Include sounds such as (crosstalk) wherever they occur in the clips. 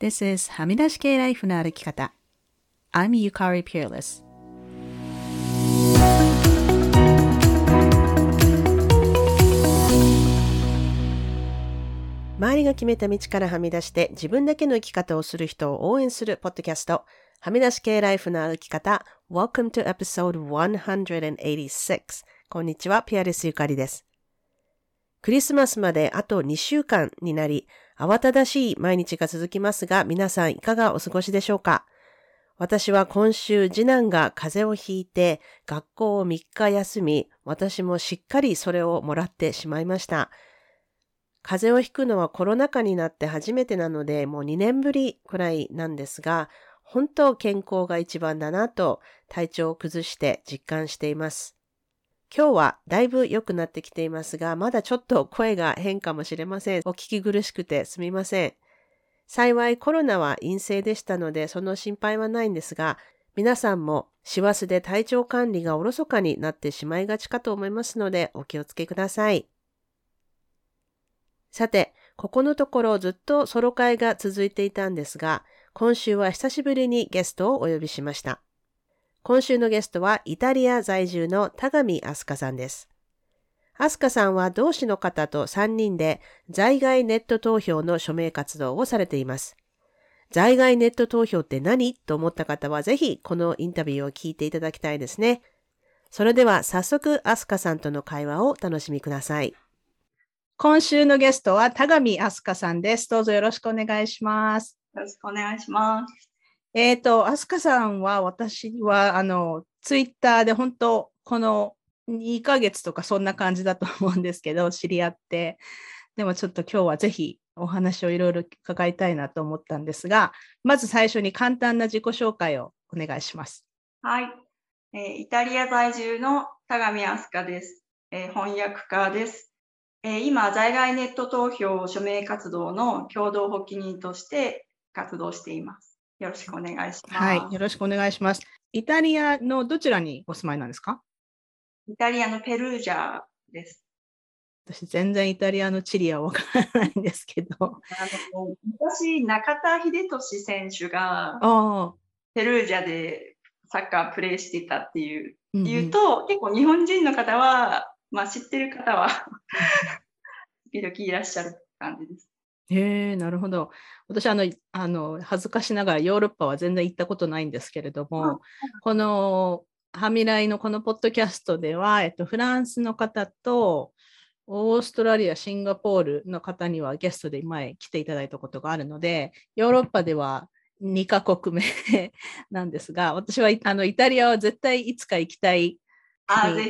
This is はみ出し系ライフの歩き方。I'm Yukari Peerless. 周りが決めた道からはみ出して自分だけの生き方をする人を応援するポッドキャスト、はみ出し系ライフの歩き方。Welcome to episode 186. こんにちは、ピアレスゆかりです。クリスマスまであと2週間になり、慌ただしい毎日が続きますが、皆さんいかがお過ごしでしょうか？私は今週次男が風邪をひいて学校を3日休み、私もしっかりそれをもらってしまいました。風邪をひくのはコロナ禍になって初めてなので、もう2年ぶりくらいなんですが、本当健康が一番だなと体調を崩して実感しています。今日はだいぶ良くなってきていますが、まだちょっと声が変かもしれません。お聞き苦しくてすみません。幸いコロナは陰性でしたので、その心配はないんですが、皆さんも師走で体調管理がおろそかになってしまいがちかと思いますので、お気をつけください。さて、ここのところずっとソロ会が続いていたんですが、今週は久しぶりにゲストをお呼びしました。今週のゲストはイタリア在住の田上飛鳥さんです。飛鳥さんは同志の方と3人で在外ネット投票の署名活動をされています。在外ネット投票って何？と思った方はぜひこのインタビューを聞いていただきたいですね。それでは早速飛鳥さんとの会話をお楽しみください。今週のゲストは田上飛鳥さんです。どうぞよろしくお願いします。よろしくお願いします。えっ、ー、と、飛鳥さんは私は、あの、ツイッターで本当、この2ヶ月とかそんな感じだと思うんですけど、(laughs) 知り合って、でもちょっと今日はぜひお話をいろいろ伺いたいなと思ったんですが、まず最初に簡単な自己紹介をお願いします。はい。えー、イタリア在住の田上飛鳥です。えー、翻訳家です。えー、今、在外ネット投票署名活動の共同発起人として活動しています。よろしくお願いします。はい、よろしくお願いします。イタリアのどちらにお住まいなんですか？イタリアのペルージャです。私、全然イタリアの地理はわからないんですけど。あの昔、中田英寿選手がペルージャでサッカープレーしていたっていう、うん、言うと、結構日本人の方はまあ、知ってる方は時々いらっしゃる感じです。へえ、なるほど。私あの、あの、恥ずかしながらヨーロッパは全然行ったことないんですけれども、この、ハミライのこのポッドキャストでは、えっと、フランスの方と、オーストラリア、シンガポールの方にはゲストで前来ていただいたことがあるので、ヨーロッパでは2カ国目 (laughs) なんですが、私はあのイタリアは絶対いつか行きたいあぜ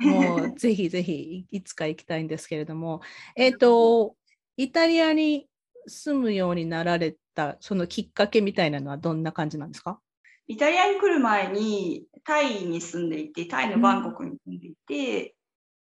ひ。もうぜひぜひいつか行きたいんですけれども、えっ、ー、と、イタリアに住むようになられたそのきっかけみたいなのはどんな感じなんですか？イタリアに来る前にタイに住んでいて、タイのバンコクに住んでいて、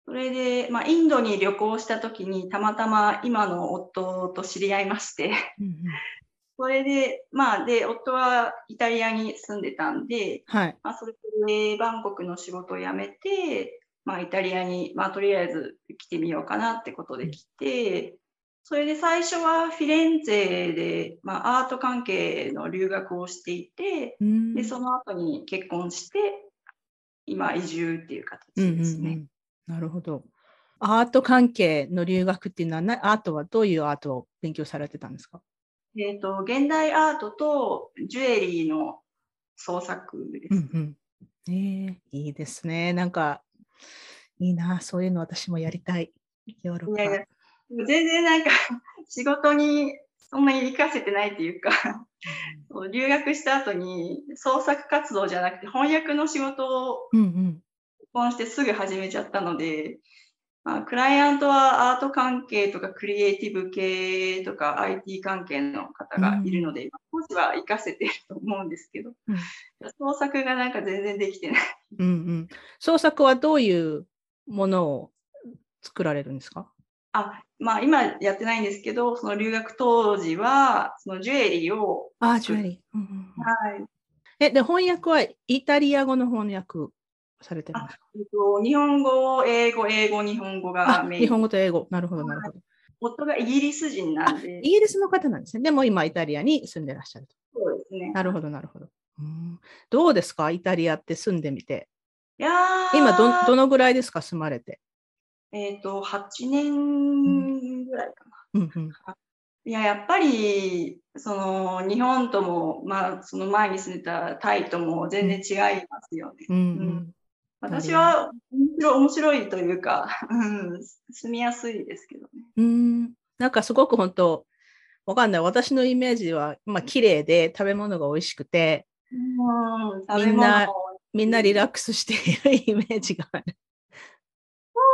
うん、それで、まあ、インドに旅行した時にたまたま今の夫と知り合いまして、うん、(laughs) それで、まあ、で、夫はイタリアに住んでたんで、はい。まあ、それで、バンコクの仕事を辞めて、まあ、イタリアに、まあ、とりあえず来てみようかなってことで来て、それで最初はフィレンツェで、まあ、アート関係の留学をしていて、で、その後に結婚して、今、移住っていう形ですね。うんうんうん、なるほど。アート関係の留学っていうのは、アートはどういうアートを勉強されてたんですか？えっ、ー、と、現代アートとジュエリーの創作です。うんうん、えー、いいですね。なんか、いいな、そういうの私もやりたい。ヨーロッパ。いやいや全然なんか仕事にそんなに活かせてないっていうか留学した後に創作活動じゃなくて翻訳の仕事を結婚してすぐ始めちゃったので、まあ、クライアントはアート関係とかクリエイティブ系とか IT 関係の方がいるので、うん、講師は活かせてると思うんですけど、うん、創作がなんか全然できてない。うんうん、創作はどういうものを作られるんですか？あ、まあ今やってないんですけど、その留学当時は、そのジュエリーを。あ、ジュエリー。うんうん、はい。え、で、翻訳はイタリア語の翻訳されてますか、えっと、日本語、英語、英語、日本語がメイン。日本語と英語。なるほど、なるほど。夫がイギリス人なあんでイ、ギリスの方なんですね。でも今イタリアに住んでらっしゃると。そうですね。なるほど、なるほど。うんどうですか？イタリアって住んでみて。いやー今ど、どのぐらいですか？住まれて。えっ、と、8年ぐらいかな。うんうんいや、やっぱり、その、日本とも、まあ、その前に住んでたタイとも全然違いますよね。うんうん私は面白いというか、うん、住みやすいですけどね。うんなんかすごく本当、わかんない。私のイメージは、まあ、綺麗で食べ物が美味しくて、うん、みんな物みんなリラックスしているイメージがある。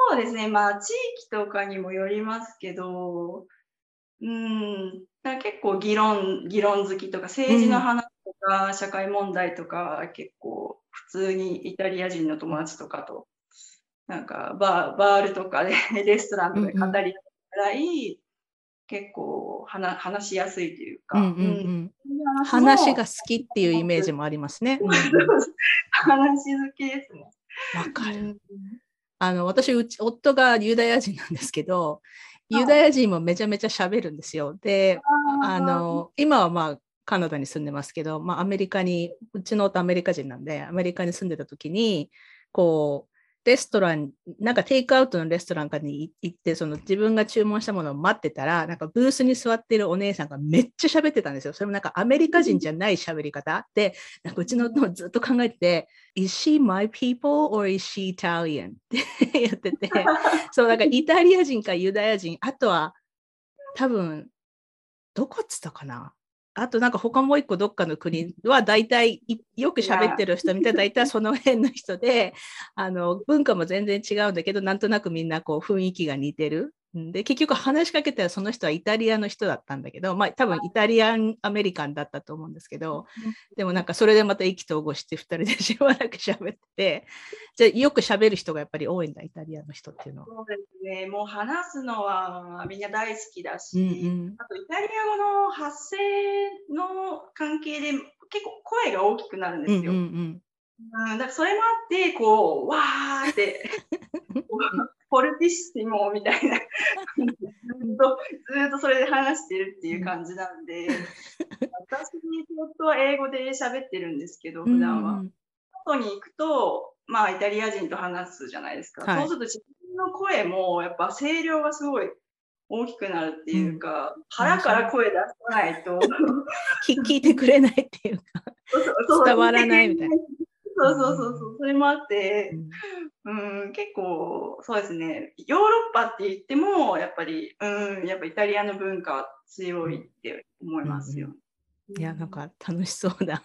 そうですね、まあ地域とかにもよりますけど、うん、だ結構議論、議論好きとか、政治の話とか、社会問題とか、結構普通にイタリア人の友達とかと、なんかバーバールとかで、(laughs) レストランとかで語りぐらい、結構話話しやすいというか、うんうんうん。話が好きっていうイメージもありますね。(laughs) 話好きですね。わかる。あの私うち夫がユダヤ人なんですけどユダヤ人もめちゃめちゃ喋るんですよ。であの今はまあカナダに住んでますけど、まあ、アメリカにうちの夫アメリカ人なんでアメリカに住んでた時にこうレストランなんかテイクアウトのレストランかに行ってその自分が注文したものを待ってたらなんかブースに座ってるお姉さんがめっちゃ喋ってたんですよ。それもなんかアメリカ人じゃない喋り方でなんかうちの夫もずっと考えてて「Is she my people or is she Italian?」って言っててそうなんかイタリア人かユダヤ人あとは多分どこっつったかな？あとなんか他もう一個どっかの国は大体いよく喋ってる人見たら大体その辺の人であの文化も全然違うんだけどなんとなくみんなこう雰囲気が似てる。うん。で結局話しかけたらその人はイタリアの人だったんだけど、まあ多分イタリアンアメリカンだったと思うんですけど、でもなんかそれでまた意気投合して2人でしばらく喋ってて、じゃあよく喋る人がやっぱり多いんだ、イタリアの人っていうのは。そうですね、もう話すのはみんな大好きだし、うんうん。あとイタリア語の発声の関係で結構声が大きくなるんですよ。うんううんんだからそれもあって、こう、わーって、(laughs) こうフォルティッシモみたいな、ずっと、ずっとそれで話してるっていう感じなんで、私とは英語で喋ってるんですけど、うん。普段は。うん外に行くと、まあ、イタリア人と話すじゃないですか。はいそうすると自分の声も、やっぱ声量がすごい大きくなるっていうか、腹から声出さないと、(laughs) 聞 (laughs) 聞いてくれないっていうか。伝わらないみたいな。そうそうそうそう、それもあって。う、ん。うん、結構、そうですね、ヨーロッパって言っても、やっぱり、うん、やっぱイタリアの文化は強いって思いますよ。いや、なんか楽しそうだ。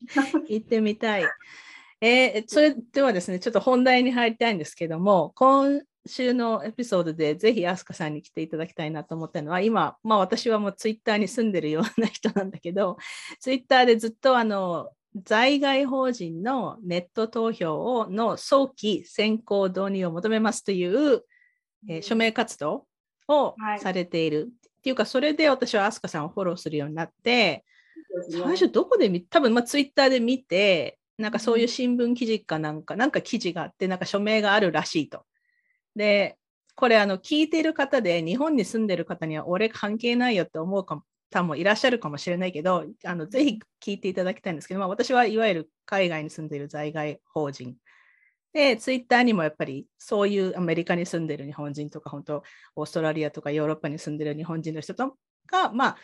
(laughs) 行ってみたい。えーそれではですね、ちょっと本題に入りたいんですけども、今週のエピソードでぜひアスカさんに来ていただきたいなと思ったのは、今、まあ私はもうツイッターに住んでるような人なんだけど、ツイッターでずっとあの、在外邦人のネット投票をの早期先行導入を求めますという、えー署名活動をはいされている。っていうか、それで私はアスカさんをフォローするようになって、ね最初どこで見多分まあツイッターで見てなんかそういう新聞記事かなんか、なんか記事があってなんか署名があるらしいと。でこれあの聞いている方で日本に住んでる方には俺関係ないよって思う方もいらっしゃるかもしれないけどあのぜひ聞いていただきたいんですけど、まあ、私はいわゆる海外に住んでいる在外邦人。でツイッターにもやっぱりそういうアメリカに住んでる日本人とか本当オーストラリアとかヨーロッパに住んでる日本人の人とがまあ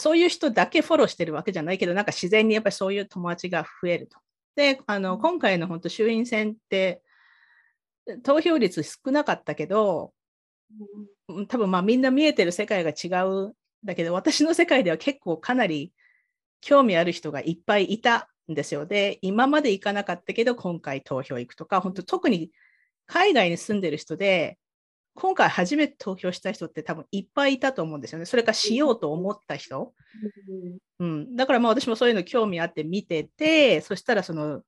そういう人だけフォローしてるわけじゃないけど、なんか自然にやっぱりそういう友達が増えると。で、あの今回の本当衆院選って、投票率少なかったけど、うん。多分まあみんな見えてる世界が違うんだけど、私の世界では結構かなり興味ある人がいっぱいいたんですよ。で、今まで行かなかったけど、今回投票行くとか、本当特に海外に住んでる人で、今回初めて投票した人って多分いっぱいいたと思うんですよね。それからしようと思った人。うん、だからまあ私もそういうの興味あって見てて、そしたらその、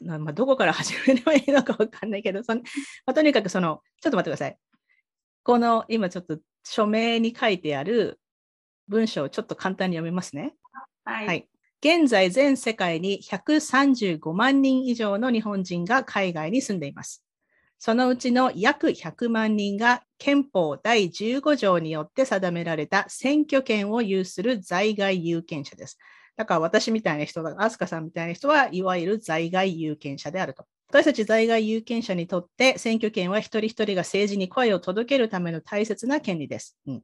なまあ、どこから始めればいいのかわかんないけど、そのまあ、とにかくその、ちょっと待ってください。この今ちょっと署名に書いてある文章をちょっと簡単に読みますね。はい。はい現在全世界に135万人以上の日本人が海外に住んでいます。そのうちの約100万人が憲法第15条によって定められた選挙権を有する在外有権者です。だから私みたいな人が、アスカさんみたいな人はいわゆる在外有権者であると。私たち在外有権者にとって選挙権は一人一人が政治に声を届けるための大切な権利です。うん、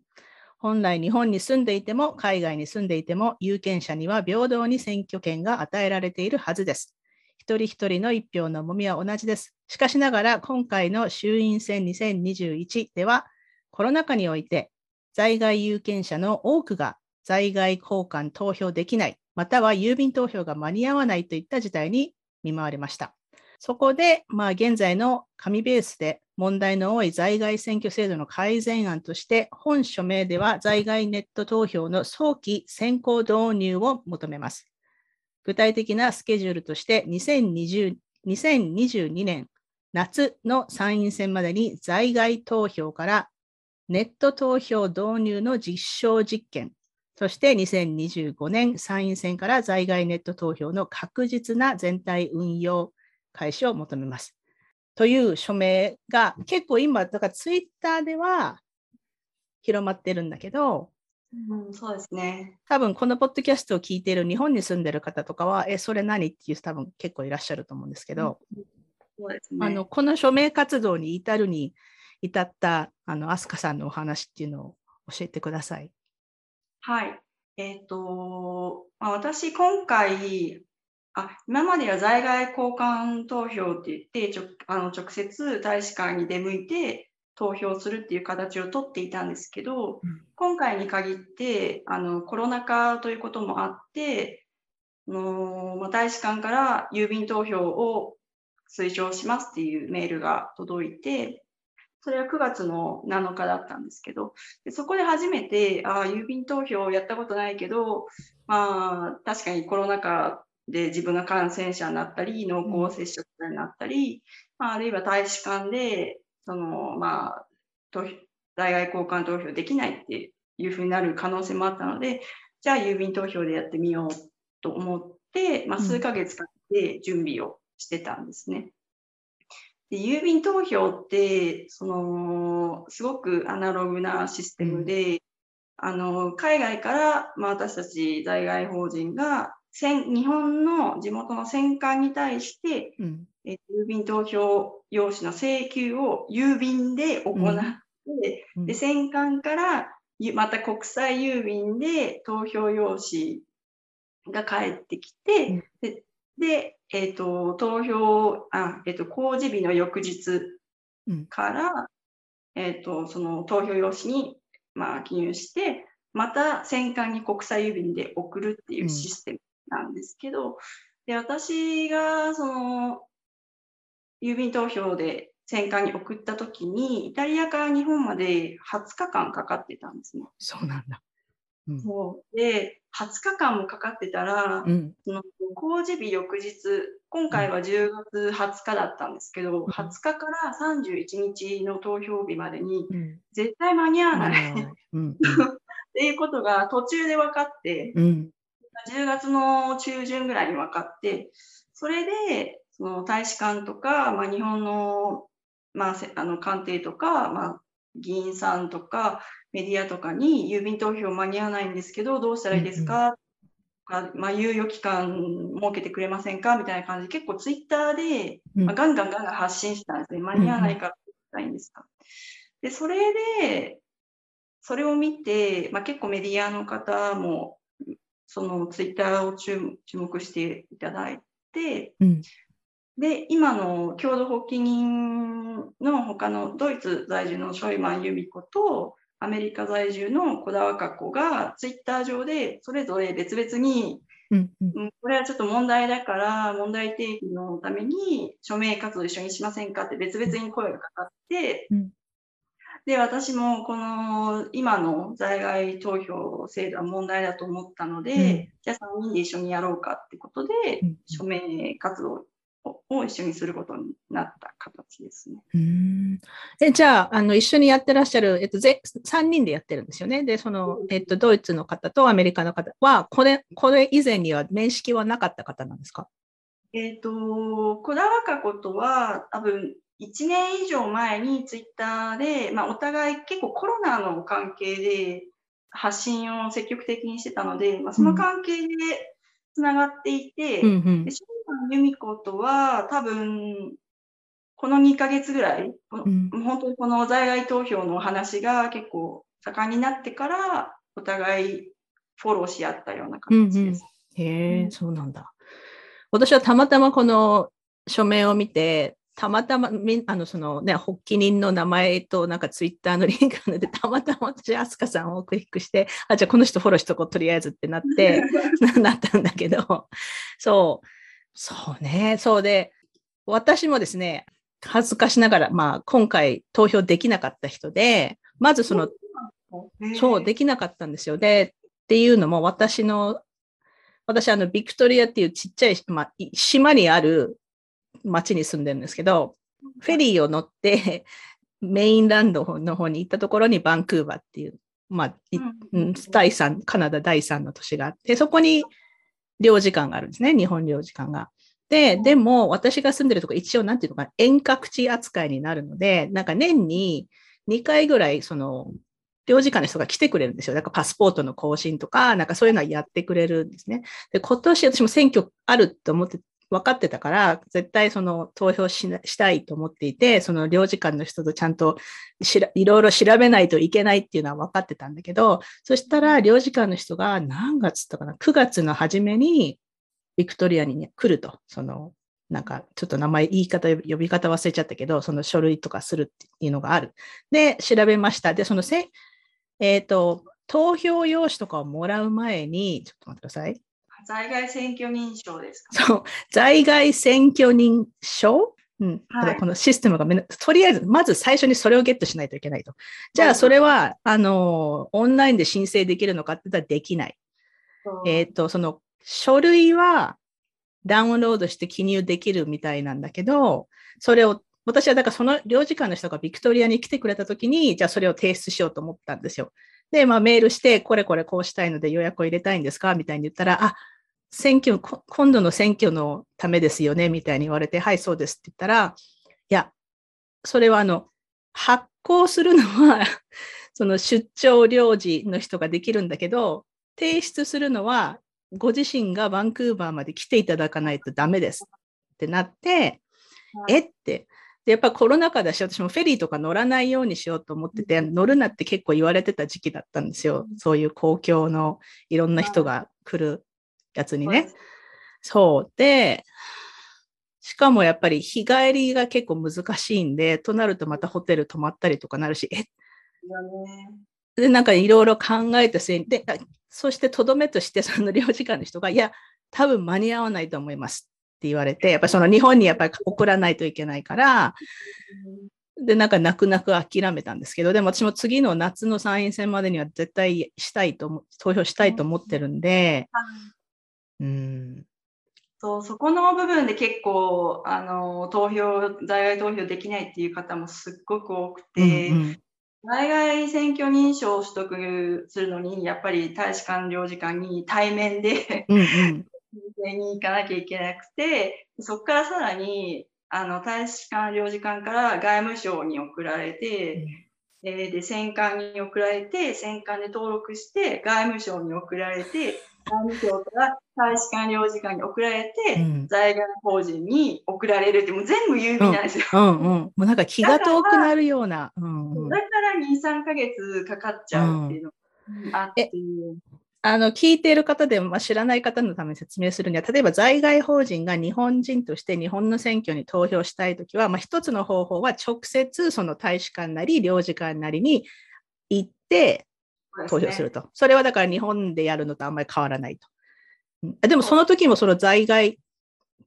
本来日本に住んでいても海外に住んでいても有権者には平等に選挙権が与えられているはずです。一人一人の一票の重みは同じです。しかしながら今回の衆院選2021ではコロナ禍において在外有権者の多くが在外交換投票できない、または郵便投票が間に合わないといった事態に見舞われました。そこで、まあ、現在の紙ベースで問題の多い在外選挙制度の改善案として、本署名では在外ネット投票の早期先行導入を求めます。具体的なスケジュールとして2020、2022年夏の参院選までに在外投票からネット投票導入の実証実験、そして2025年参院選から在外ネット投票の確実な全体運用開始を求めます。という署名が結構今、だからツイッターでは広まってるんだけど、うん、そうですね。多分このポッドキャストを聞いている日本に住んでる方とかは、え、それ何っていう多分結構いらっしゃると思うんですけど、そうですね、あのこの署名活動に至るに至ったあの飛鳥さんのお話っていうのを教えてください。はい。えっ、ー、と、まあ、私今回あ今までは在外交換投票って言ってちょあの直接大使館に出向いて投票するっていう形をとっていたんですけど、うん、今回に限ってあのコロナ禍ということもあっての、まあ、大使館から郵便投票を推奨しますっていうメールが届いてそれは9月の7日だったんですけどでそこで初めてあ郵便投票やったことないけどまあ確かにコロナ禍で自分が感染者になったり、濃厚接触者になったり、まあ、あるいは大使館で、その、まあ、在外交換投票できないっていうふうになる可能性もあったので、じゃあ郵便投票でやってみようと思って、まあ、数ヶ月かけて準備をしてたんですね。で郵便投票って、その、すごくアナログなシステムで、うん、あの、海外から、まあ、私たち在外法人が日本の地元の選管に対して、うん、え郵便投票用紙の請求を郵便で行って、うん、で選管からまた国際郵便で投票用紙が返ってきて、うん、でで、えーと、投票あ、えーと、公示日の翌日から、えーと、その投票用紙に、まあ、記入してまた選管に国際郵便で送るっていうシステムなんですけど、で私がその郵便投票で選管に送った時に、イタリアから日本まで20日間かかってたんですね。そうなんだ。うん、そう。で20日間もかかってたら、うん、その公示日翌日今回は10月20日だったんですけど、うん、20日から31日の投票日までに絶対間に合わない、うん、(laughs) っていうことが途中で分かって、10月の中旬ぐらいに分かって、それで、その大使館とか、まあ、日本の,、まあ、あの官邸とか、まあ、議員さんとかメディアとかに郵便投票間に合わないんですけど、どうしたらいいですか、うんうん、まあ、猶予期間設けてくれませんか？みたいな感じで、結構ツイッターで、まあ、ガンガンガンガン発信したんですね。間に合わないからたいんですか。で、それで、それを見て、まあ、結構メディアの方もそのツイッターを注目していただいて、うん、で、今の共同発起人の他のドイツ在住のショイマン・ユミコと、アメリカ在住の小田和子がツイッター上でそれぞれ別々に、うんうん、これはちょっと問題だから問題提起のために署名活動一緒にしませんかって別々に声がかかって、うん、で、私もこの今の在外投票制度は問題だと思ったので、うん、じゃあ3人で一緒にやろうかってことで、うん、署名活動を一緒にすることになった形ですね。うん。えじゃああの、一緒にやってらっしゃる、えっと、ぜ3人でやってるんですよね。で、その、えっと、ドイツの方とアメリカの方。は、これ、これ以前には面識はなかった方なんですか？えっ、と、小田和歌子とは多分1年以上前にツイッターで、まあ、お互い結構コロナの関係で発信を積極的にしてたので、まあ、その関係でつながっていて、うんうん。で、シン由美子とは多分、この2ヶ月ぐらい、うん。本当にこの在外投票の話が結構盛んになってから、お互いフォローし合ったような形です。へえ、うん。そうなんだ。私はたまたまこの署名を見て、たまたまみんあのそのね、発起人の名前となんかツイッターのリンクがあるので、(laughs) たまたま私、アスカさんをクリックして、あ、じゃあこの人フォローしとこう、とりあえずってなって、(laughs) なったんだけど、そう、そうね、そうで、私もですね、恥ずかしながら、まあ、今回投票できなかった人で、まずそのそう、できなかったんですよ。で、っていうのも、私の、私、あの、ビクトリアっていうちっちゃい、まあ、い島にある町に住んでるんですけど、フェリーを乗って、(laughs) メインランドの方に行ったところにバンクーバーっていう、まあ、いうん第3、カナダ第3の都市があって、そこに領事館があるんですね、日本領事館が。で、でも私が住んでるとこ一応なんていうのかな、遠隔地扱いになるので、なんか年に2回ぐらい、その、領事館の人が来てくれるんですよ。だからパスポートの更新とか、なんかそういうのはやってくれるんですね。で、今年私も選挙あると思って、分かってたから、絶対その投票ししたいと思っていて、その領事館の人とちゃんとしらいろいろ調べないといけないっていうのは分かってたんだけど、そしたら領事館の人が何月だったかな ?9 月の初めにビクトリアに、来ると。その、なんかちょっと名前、言い方、呼び方忘れちゃったけど、その書類とかするっていうのがある。で、調べました。で、そのせ、えっ、と、投票用紙とかをもらう前に、ちょっと待ってください。在外選挙認証ですか、そう、在外選挙人証？うん。はいこのシステムがとりあえず、まず最初にそれをゲットしないといけないと。じゃあ、それは、あの、オンラインで申請できるのかって言ったらできない。えっ、と、その書類はダウンロードして記入できるみたいなんだけど、それを、私はだからその領事館の人がビクトリアに来てくれたときに、じゃあそれを提出しようと思ったんですよ。で、まあメールして、これこれこうしたいので予約を入れたいんですか？みたいに言ったら、あ、選挙、こ今度の選挙のためですよねみたいに言われて、はい、そうですって言ったら、いや、それはあの、発行するのは、(laughs) その出張領事の人ができるんだけど、提出するのは、ご自身がバンクーバーまで来ていただかないとダメですってなって、はいえって。で、やっぱコロナ禍だし、私もフェリーとか乗らないようにしようと思ってて、乗るなって結構言われてた時期だったんですよ。そういう公共のいろんな人が来るやつにね。そう。で、しかもやっぱり日帰りが結構難しいんで、となるとまたホテル泊まったりとかなるし、え、で、なんかいろいろ考えた末に、で、あそしてとどめとしてその領事館の人が、いや、多分間に合わないと思います。って言われて、やっぱりその日本にやっぱり送らないといけないから、で、なんか泣く泣く諦めたんですけど、でも私も次の夏の参院選までには絶対したいと思、投票したいと思ってるんで、うん、そうそこの部分で結構あの投票在外投票できないっていう方もすっごく多くて、うんうん。在外選挙認証を取得するのにやっぱり大使館領事館に対面でうんうん。(laughs) 申請に行かなきゃいけなくてそこからさらにあの大使館領事館から外務省に送られて、えーで、選管に送られて、選管で登録して、外務省に送られて、外務省から大使館領事館に送られて、うん。在外法人に送られるって、もう全部郵便なんですよ。うん。うん。もうなんか気が遠くなるような。うん。うん。だから2、3ヶ月かかっちゃうっていうのがあって、あの、聞いている方でも、まあ、知らない方のために説明するには、例えば在外法人が日本人として日本の選挙に投票したいときは、まあ、一つの方法は直接その大使館なり領事館なりに行って投票すると。それはだから日本でやるのとあんまり変わらないと。うんあでもその時もその在外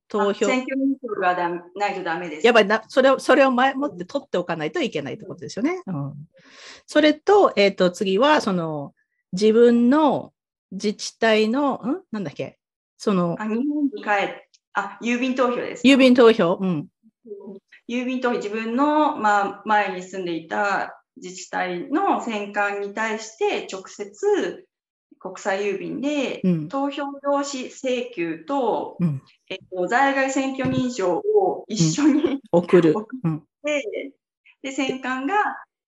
投票、選挙認証がだないとダメです。やっぱりなそれをそれを前もって取っておかないといけないってことですよね。うん、それと、えっ、と、次は、その、自分の自治体の、ん？なんだっけ？そのあ、日本に帰あ、郵便投票です。郵便投票、うん。郵便投票、自分の、まあ、前に住んでいた自治体の選管に対して直接国際郵便でうん。投票用紙請求と、うんえっと、在外選挙認証を一緒に、送る。(laughs) 送うん。て、で、選管が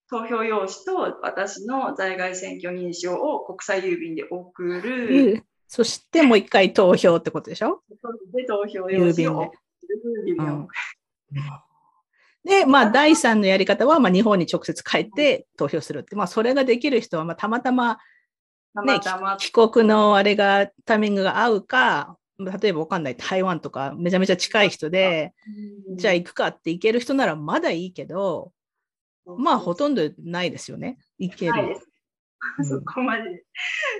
投票用紙と私の在外選挙認証を国際郵便で送る。うんそしてもう一回投票ってことでしょ？で、投票用紙を。郵便を送るで、まあ、第3のやり方は、まあ、日本に直接帰って投票するって。まあ、それができる人は、まあ、たまたま、たね帰国のあれが、タイミングが合うか、例えばわかんない、台湾とかめちゃめちゃ近い人で、じゃあ行くかって行ける人ならまだいいけど、まあ、ほとんどないですよね。行ける。そこまで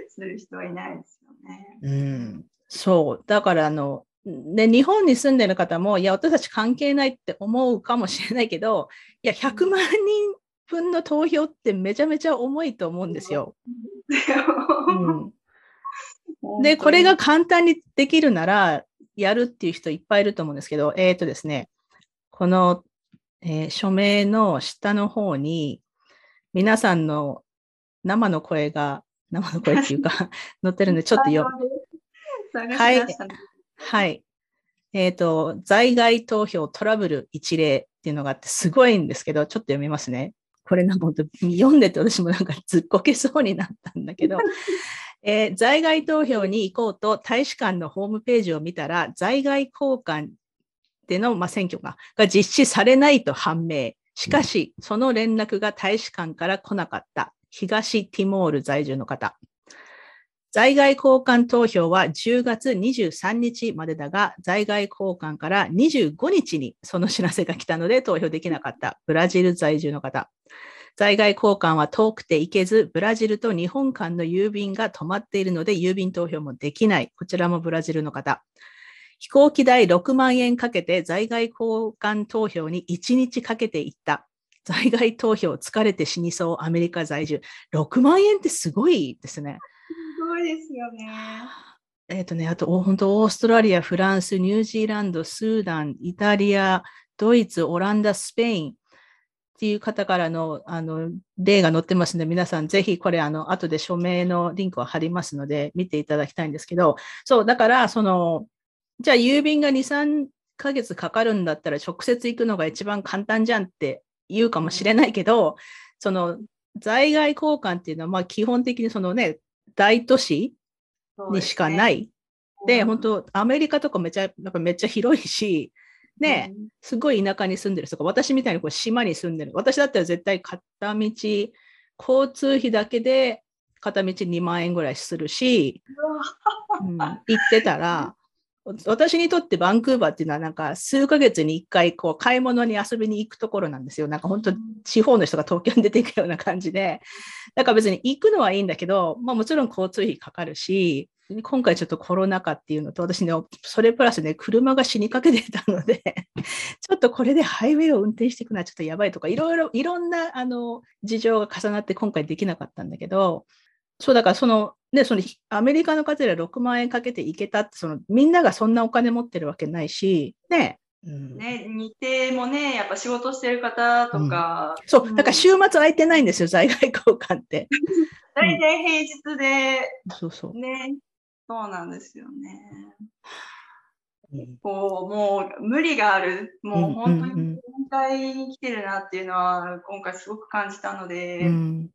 する人はいないですよね。うん、そう。だから、あの、ね、日本に住んでる方も、いや、私たち関係ないって思うかもしれないけど、いや、100万人分の投票ってめちゃめちゃ重いと思うんですよ。うん、で、これが簡単にできるなら、やるっていう人いっぱいいると思うんですけど、えっ、とですね、この、えー署名の下の方に、皆さんの生の声が、生の声っていうか、(laughs) 載ってるんで、ちょっとよ、探はいはい。えっ、と、在外投票トラブル一例っていうのがあって、すごいんですけど、ちょっと読みますね。これなんか本当読んでて私もなんかずっこけそうになったんだけど、(laughs) えー在外投票に行こうと大使館のホームページを見たら、在外交換での、まあ、選挙がが実施されないと判明。しかし、その連絡が大使館から来なかった。東ティモール在住の方。在外交換投票は10月23日までだが、在外交換から25日にその知らせが来たので投票できなかったブラジル在住の方。在外交換は遠くて行けず、ブラジルと日本間の郵便が止まっているので郵便投票もできない。こちらもブラジルの方。飛行機代6万円かけて在外交換投票に1日かけて行った。在外投票疲れて死にそうアメリカ在住。6万円ってすごいですね。ですよね。えっ、とね、あと、お本当、オーストラリア、フランス、ニュージーランド、スーダン、イタリア、ドイツ、オランダ、スペインっていう方からのあの例が載ってますので、皆さんぜひこれ、あの、後で署名のリンクを貼りますので、見ていただきたいんですけど、そう、だから、その、じゃあ郵便が2、3ヶ月かかるんだったら直接行くのが一番簡単じゃんって言うかもしれないけど、その、在外交換っていうのは、まあ基本的にそのね、大都市にしかない。で、本当アメリカとかめちゃ、やっぱめっちゃ広いし、ね、すごい田舎に住んでる人とか、私みたいにこう島に住んでる。私だったら絶対片道、交通費だけで片道2万円ぐらいするし、うん、行ってたら、私にとってバンクーバーっていうのはなんか数ヶ月に一回こう買い物に遊びに行くところなんですよ。なんか本当地方の人が東京に出ていくような感じで。だから別に行くのはいいんだけど、まあもちろん交通費かかるし、今回ちょっとコロナ禍っていうのと、私ね、それプラスね、車が死にかけてたので、(laughs) ちょっとこれでハイウェイを運転していくのはちょっとやばいとか、いろいろ、いろんなあの事情が重なって今回できなかったんだけど、そうだからその、ね、そのアメリカの方で6万円かけて行けたって、そのみんながそんなお金持ってるわけないし、ね。うん、ね、日程もね、やっぱ仕事してる方とか。そう、だから週末空いてないんですよ、在外交換って。(laughs) 大体平日で、そうそう。ね、そうなんですよね。うんこう、もう無理がある。もう本当うんうんうんに限界に来てるなっていうのは、今回すごく感じたので、うん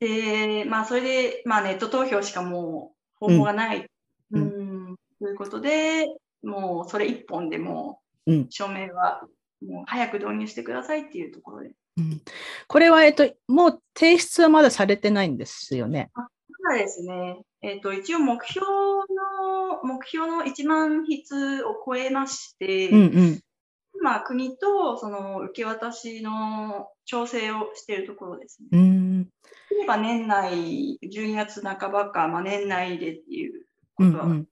で、まあ、それで、まあ、ネット投票しかもう方法がない。ううんん、ということで、もうそれ一本でもう署名はもう早く導入してくださいっていうところで。うんこれは、えっと、もう提出はまだされてないんですよね。ただですね、えっ、と、一応目標の、目標の1万筆を超えまして、うんうん。今、国とその受け渡しの調整をしているところですね。うん。できれば年内、12月半ばか、まあ、年内でっていうことはうんうん。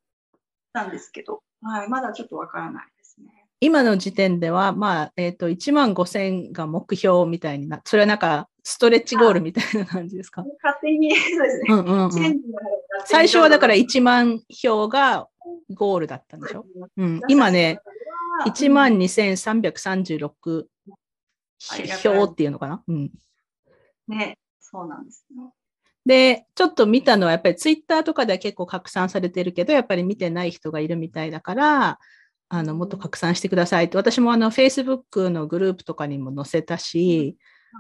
なんですけど、はい、まだちょっとわからないですね。今の時点では、まあ、えっ、と、1万5千が目標みたいにな、それはなんか、ストレッチゴールみたいな感じですか？勝手に、そうですね。最初はだから1万票がゴールだったんでしょ、うん、今ね、1万2336票っていうのかな、うん、ね、そうなんですね。で、ちょっと見たのは、やっぱりツイッターとかでは結構拡散されてるけど、やっぱり見てない人がいるみたいだから、あのもっと拡散してくださいって、私もあの Facebook のグループとかにも載せたし、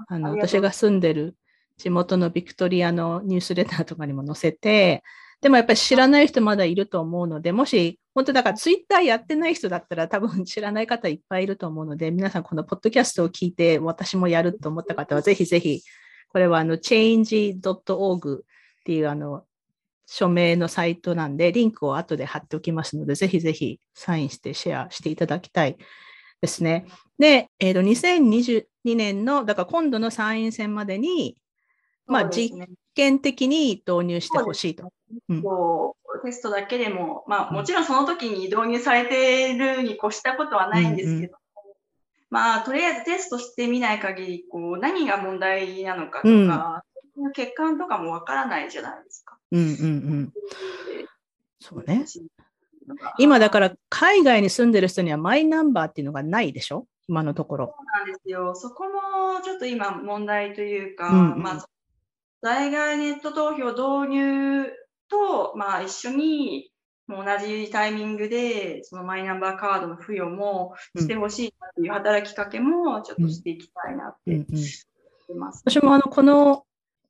あの私が住んでる地元のビクトリアのニュースレターとかにも載せて、でもやっぱり知らない人まだいると思うので、もし本当だからツイッターやってない人だったら多分知らない方いっぱいいると思うので、皆さんこのポッドキャストを聞いて私もやると思った方はぜひぜひ、これはあの change.org っていうあの署名のサイトなんで、リンクを後で貼っておきますので、ぜひぜひサインしてシェアしていただきたいですね。で、えー、と2022年の、だから今度の参院選までに、まあ、実験的に導入してほしいと。テストだけでも、まあ、もちろんその時に導入されているに越したことはないんですけど、まあ、とりあえずテストしてみない限り、こう、何が問題なのかとか、うん欠陥とかもわからないじゃないですか。うんうんうん。そうね。そう今だから海外に住んでる人にはマイナンバーっていうのがないでしょ？今のところ。なんですよ。そこもちょっと今問題というか、うんうんまあ、在外ネット投票導入と、まあ、一緒に、同じタイミングで、そのマイナンバーカードの付与もしてほしいなっていう働きかけもちょっとしていきたいなってうんうん思ってます。私もあのこの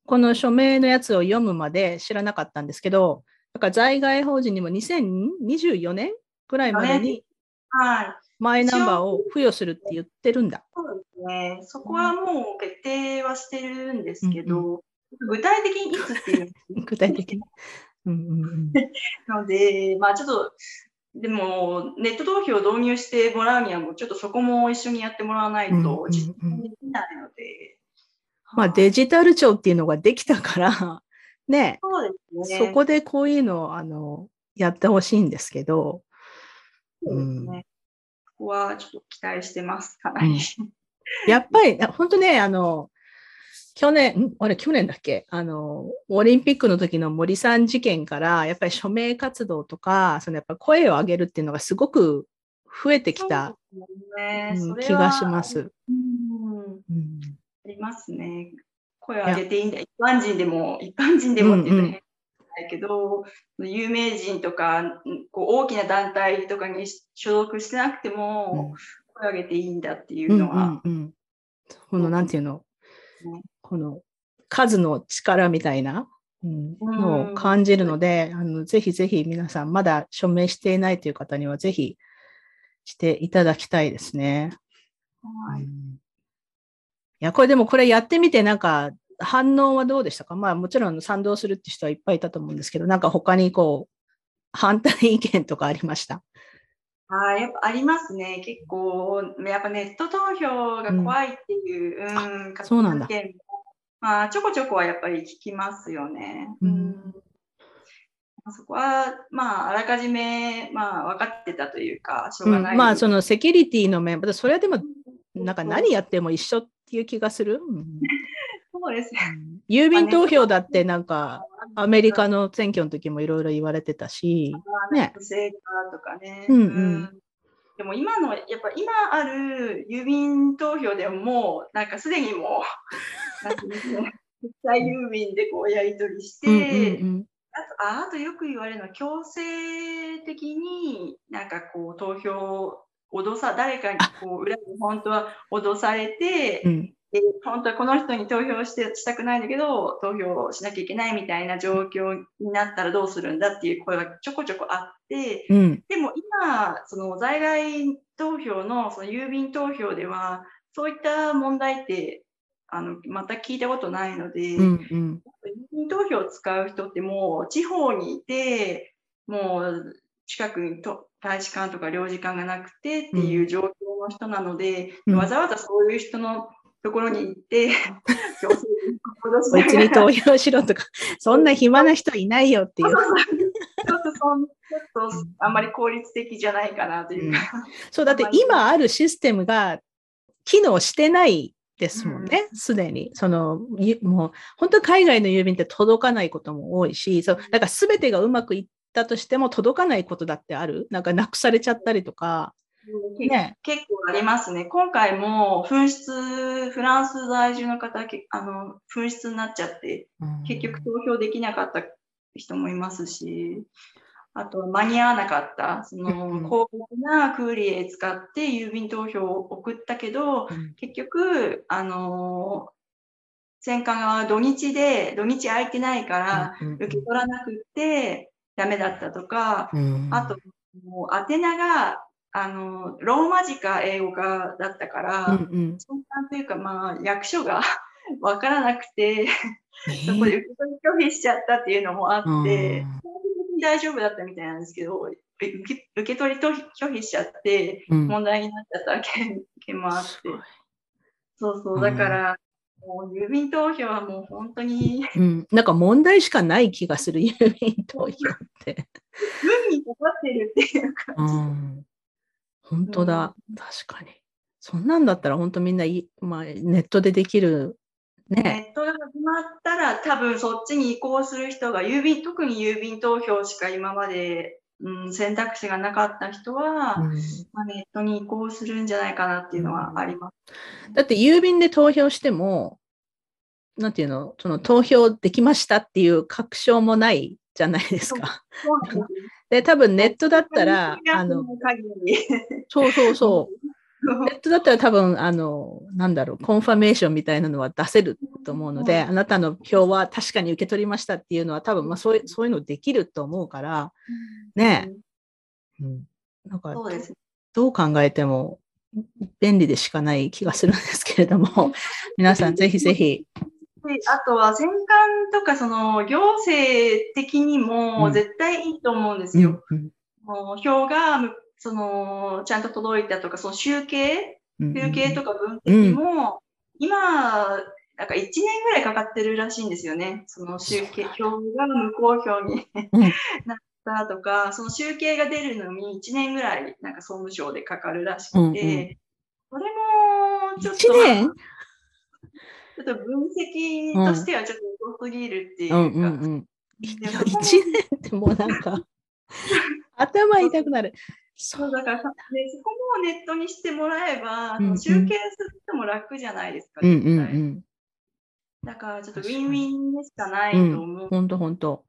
この署名のやつを読むまで知らなかったんですけど、だから在外法人にも2024年ぐらいまでにはい。マイナンバーを付与するって言ってるんだ。そうですね。そこはもう決定はしてるんですけど、具体的にいつっていう (laughs) 具体的に。うんうんうんので、まあちょっと、でも、ネット投票を導入してもらうには、もうちょっとそこも一緒にやってもらわないとうん実現できないので。まあデジタル庁っていうのができたから、ね、そね。そこでこういうのをあのやってほしいんですけど、そうですね。ここはちょっと期待してます、かなり。やっぱり、本当ね、あの、去年、ん？あれ、去年だっけ？あの、オリンピックの時の森さん事件から、やっぱり署名活動とか、そのやっぱ声を上げるっていうのがすごく増えてきた、ね。うん気がします。うん。うん。ありますね。声を上げていいんだ。一般人でも、一般人でもって言うとうんうん。変だけど、有名人とか、うんこう大きな団体とかに所属してなくても、声を上げていいんだっていううんのは、うんうんこの、なんていうの？ね、この数の力みたいな、うんうんのを感じるので、あのぜひぜひ皆さん、まだ署名していないという方には、ぜひしていただきたいですね。はいうんいや、これでもこれやってみて、なんか反応はどうでしたか？まあもちろん賛同するって人はいっぱいいたと思うんですけど、なんか他にこう、反対意見とかありました？はい、やっぱありますね。結構、やっぱネット投票が怖いっていう、うん、方そうなんだまあ、ちょこちょこはやっぱり聞きますよね。うんそこは、まあ、あらかじめ、まあ、分かってたというか、しょううん、がない。まあそのセキュリティの面、それはでも、なんか何やっても一緒っていう気がする？うん (laughs) そうですね。郵便投票だってなんかアメリカの選挙の時もいろいろ言われてたし、ねとかね。うんうんでも今の、やっぱ今ある郵便投票でももう、なんかすでにもう、(laughs) 実際郵便でこうやり取りして、うんうんうん。あとああとよく言われるのは強制的になんかこう投票脅さ誰かにこう裏で本当は脅されて、うんで本当はこの人に投票してしたくないんだけど投票しなきゃいけないみたいな状況になったらどうするんだっていう声がちょこちょこあってうん。でも今その在外投票のその郵便投票ではそういった問題ってあのまた聞いたことないので。うんうん。郵便投票を使う人ってもう地方にいて、もう近くにと大使館とか領事館がなくてっていう状況の人なので、うん。わざわざそういう人のところに行って、強制にに投票しろとか、(laughs) そんな暇な人いないよっていう。ちょっとそんちょっとあんまり効率的じゃないかなというか。そう、だって今あるシステムが機能してないですもんね、すでに。その、ゆもう、本当海外の郵便って届かないことも多いし、そう、だから全てがうまくいったとしても届かないことだってある。なんかなくされちゃったりとか、ね。結構ありますね。今回も紛失、フランス在住の方、けあの紛失になっちゃって、結局投票できなかった人もいますし、あと間に合わなかった、そのうん。高額なクーリエ使って郵便投票を送ったけど、結局、あのー選管が土日で、土日空いてないから、うん。受け取らなくってダメだったとか、うん。あと、もう宛名が、あの、ローマ字か英語かだったから、うんうん。というか、まあ、役所が (laughs) わからなくて、えそこで受け取り拒否しちゃったっていうのもあって、大丈夫だったみたいなんですけど、受け受け取り拒否しちゃって、うん。問題になっちゃった件件もあって。そうそうう、だから、もう郵便投票はもう本当に、うん、なんか問題しかない気がする、(laughs) 郵便投票って。(laughs) 運にかかってるっていうか、うん、本当だ、確かに。そんなんだったら本当みんなまあ、ネットでできる。ね。ネットが始まったら多分そっちに移行する人が郵便、特に郵便投票しか今まで、うん、選択肢がなかった人は、うんまあ、ネットに移行するんじゃないかなっていうのはあります。だって郵便で投票しても、なんていうの、その投票できましたっていう確証もないじゃないですか。で多分ネットだったら、あの、そうそうそう。(laughs) ネットだったら多分、あの、なんだろう、コンファメーションみたいなのは出せると思うので、うん。あなたの票は確かに受け取りましたっていうのは多分、まあそういうそういうのできると思うから、ねうん、なんか。どう考えても便利でしかない気がするんですけれども、(laughs) 皆さんぜひぜひ、であとは選管とかその行政的にうもん。絶対いいと思うんですよ。うん。うん。もう票がむそのちゃんと届いたとか、その集計？うん。集計とか分析も、今、なんか1年ぐらいかかってるらしいんですよね。その集計、票が無効票にうん。なったとか、その集計が出るのに1年ぐらい、なんか総務省でかかるらしくて、これも、ちょっと、1年？っと分析としてはちょっと遅すぎるっていうか、うんうんうん。いや、でも1年ってもうなんか、(laughs) 頭痛くなる。そそううだからさ、でそこもネットにしてもらえば、うんうん集計する人も楽じゃないですか、うんうんうん。だからちょっとウィンウィンでしかないと思う。ほんとほんと。